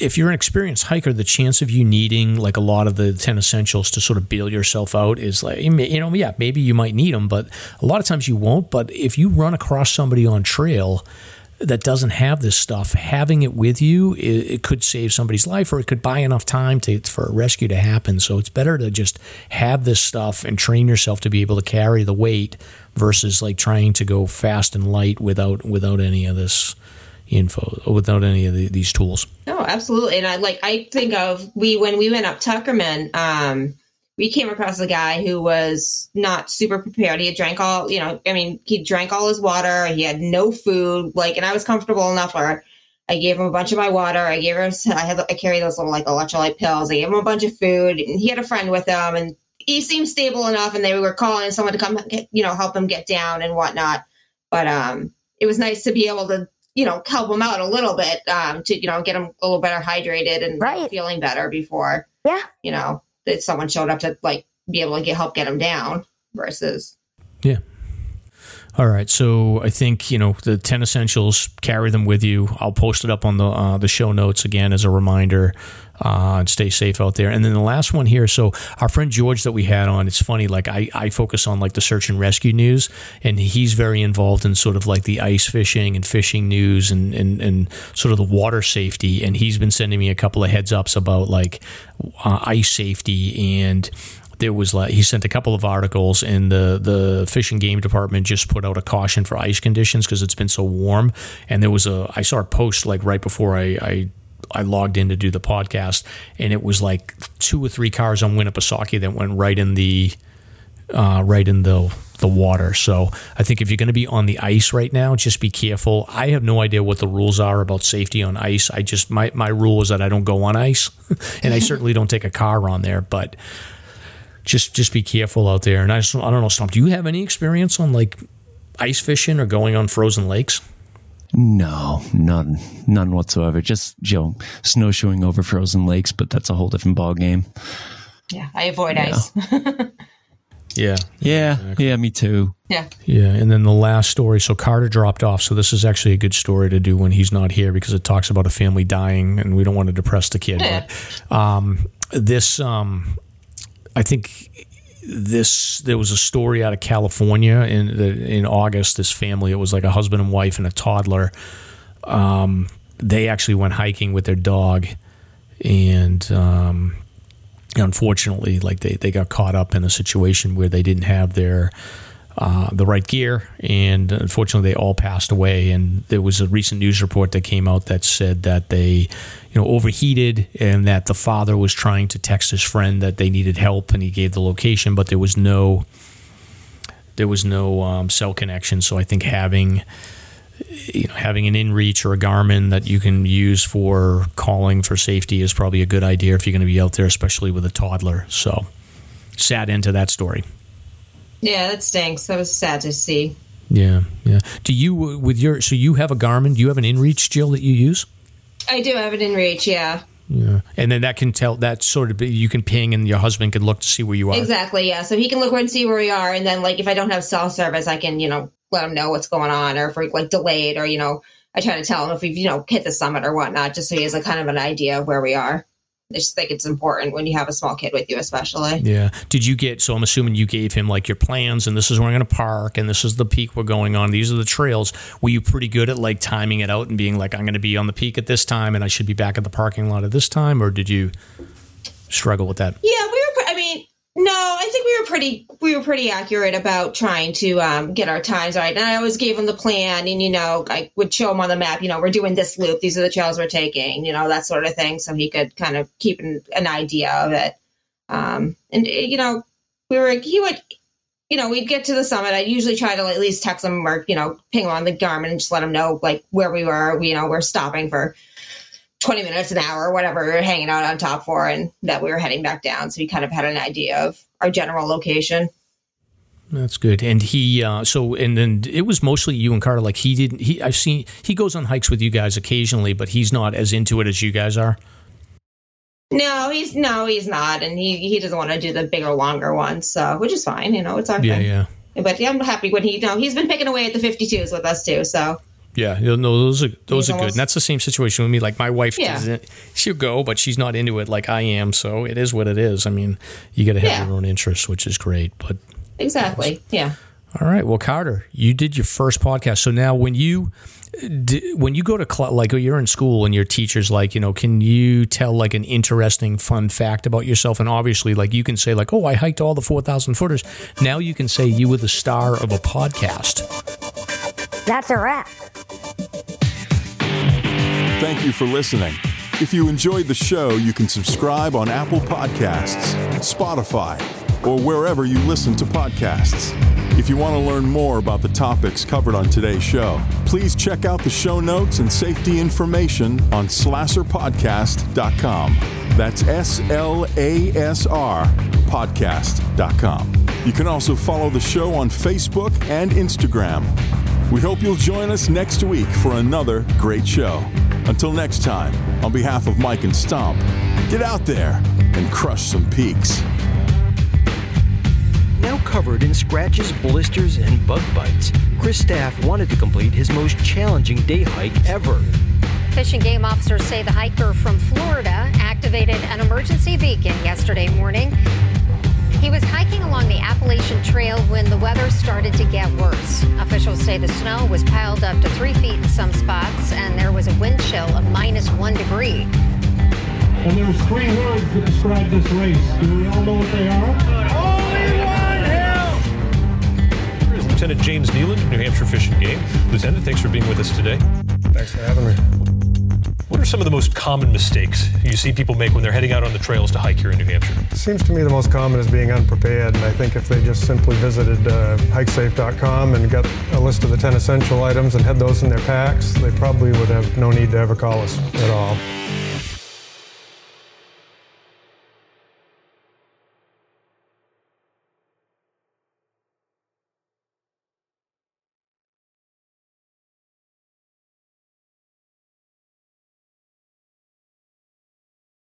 if you're an experienced hiker, the chance of you needing like a lot of the 10 essentials to sort of bail yourself out is like, you know, yeah, maybe you might need them, but a lot of times you won't. But if you run across somebody on trail, that doesn't have this stuff, having it with you, it, it, could save somebody's life, or it could buy enough time to for a rescue to happen. So it's better to just have this stuff and train yourself to be able to carry the weight versus like trying to go fast and light without without any of this info, without any of the, these tools. No, absolutely. And I like I think of we when we went up Tuckerman, um, we came across a guy who was not super prepared. He had drank all, you know, I mean, he drank all his water. He had no food. Like, and I was comfortable enough where I gave him a bunch of my water. I gave him, I had, I carried those little like electrolyte pills. I gave him a bunch of food. And he had a friend with him, and he seemed stable enough. And they were calling someone to come, get, you know, help him get down and whatnot. But um, it was nice to be able to, you know, help him out a little bit um, to, you know, get him a little better hydrated and Right. feeling better before, Yeah. you know, that someone showed up to like be able to get help get him down versus Yeah. All right, so I think you know the ten essentials. Carry them with you. I'll post it up on the uh, the show notes again as a reminder. Uh, and stay safe out there. And then the last one here. So our friend George that we had on. It's funny. Like I, I focus on like the search and rescue news, and he's very involved in sort of like the ice fishing and fishing news and and, and sort of the water safety. And he's been sending me a couple of heads ups about like uh, ice safety and there was like he sent a couple of articles, and the the fish and game department just put out a caution for ice conditions because it's been so warm. And there was a I saw a post like right before I. I I logged in to do the podcast, and it was like two or three cars on Winnipesaukee that went right in the uh, right in the the water. So I think if you're going to be on the ice right now, just be careful. I have no idea what the rules are about safety on ice. I just my my rule is that I don't go on ice, and I certainly don't take a car on there. But just just be careful out there. And I just, I don't know, Stomp. Do you have any experience on like ice fishing or going on frozen lakes? No, none, none whatsoever. Just you know, snowshoeing over frozen lakes, but that's a whole different ball game. Yeah, I avoid yeah. ice. yeah, yeah, exactly. yeah. Me too. Yeah, yeah. And then the last story. So Carter dropped off. So this is actually a good story to do when he's not here because it talks about a family dying, and we don't want to depress the kid. Yeah. But um, this, um, I think this there was a story out of California in in August. This family, it was like a husband and wife and a toddler. Um, they actually went hiking with their dog, and um, unfortunately, like they they got caught up in a situation where they didn't have their uh, the right gear, and unfortunately, they all passed away. And there was a recent news report that came out that said that they, you know, overheated, and that the father was trying to text his friend that they needed help, and he gave the location, but there was no, there was no um, cell connection. So I think having, you know, having an InReach or a Garmin that you can use for calling for safety is probably a good idea if you're going to be out there, especially with a toddler. So, sad end to that story. Yeah, that stinks. That was sad to see. Yeah, yeah. Do you uh, with your so you have a Garmin? Do you have an InReach, Jill, that you use? I do have an InReach. Yeah. Yeah, and then that can tell that sort of you can ping, and your husband can look to see where you are. Exactly. Yeah. So he can look and see where we are, and then like if I don't have cell service, I can you know let him know what's going on, or if we're like delayed, or you know I try to tell him if we've you know hit the summit or whatnot, just so he has a kind of an idea of where we are. I just think it's important when you have a small kid with you, especially. Yeah. Did you get? So I'm assuming you gave him like your plans, and this is where I'm going to park, and this is the peak we're going on. These are the trails. Were you pretty good at like timing it out and being like, I'm going to be on the peak at this time, and I should be back at the parking lot at this time, or did you struggle with that? Yeah, we were. No, I think we were pretty we were pretty accurate about trying to um, get our times right. And I always gave him the plan, and you know, I would show him on the map. You know, we're doing this loop. These are the trails we're taking. You know, that sort of thing, so he could kind of keep an, an idea of it. Um, and you know, we were he would. You know, we'd get to the summit. I'd usually try to at least text him or, you know, ping him on the Garmin and just let him know like where we were. You know, we're stopping for 20 minutes an hour whatever we were hanging out on top for and that we were heading back down. So he kind of had an idea of our general location. That's good. And he uh, so and then it was mostly you and carter. Like he didn't he i've seen he goes on hikes with you guys occasionally but he's not as into it as you guys are? No he's no he's not. And he he doesn't want to do the bigger longer ones so which is fine you know it's our yeah yeah. But yeah, I'm happy when he you know he's been picking away at the 52s with us too so yeah, no, those are those are good, and that's the same situation with me. Like my wife yeah. doesn't, she'll go, but she's not into it like I am. So it is what it is. I mean, you got to have yeah. your own interests, which is great. But exactly, yeah. All right, well, Carter, you did your first podcast. So now, when you when you go to cl- like you're in school and your teacher's like, you know, can you tell like an interesting, fun fact about yourself? And obviously, like you can say like, oh, I hiked all the four thousand footers. Now you can say you were the star of a podcast. That's a wrap. Thank you for listening. If you enjoyed the show, you can subscribe on Apple Podcasts, Spotify, or wherever you listen to podcasts. If you want to learn more about the topics covered on today's show, please check out the show notes and safety information on slasrpodcast.com. That's S L A S R podcast.com. You can also follow the show on Facebook and Instagram. We hope you'll join us next week for another great show. Until next time, on behalf of Mike and Stomp, get out there and crush some peaks. Now covered in scratches, blisters, and bug bites, Chris Staff wanted to complete his most challenging day hike ever. Fish and game officers say the hiker from Florida activated an emergency beacon yesterday morning he was hiking along the Appalachian Trail when the weather started to get worse. Officials say the snow was piled up to three feet in some spots, and there was a wind chill of minus one degree. And there's three words that describe this race. Do we all know what they are? Only one hell! Here's Lieutenant James Kneeland, New Hampshire Fish and Game. Lieutenant, thanks for being with us today. Thanks for having me. What are some of the most common mistakes you see people make when they're heading out on the trails to hike here in New Hampshire? Seems to me the most common is being unprepared, and I think if they just simply visited uh, hikesafe.com and got a list of the 10 essential items and had those in their packs, they probably would have no need to ever call us at all.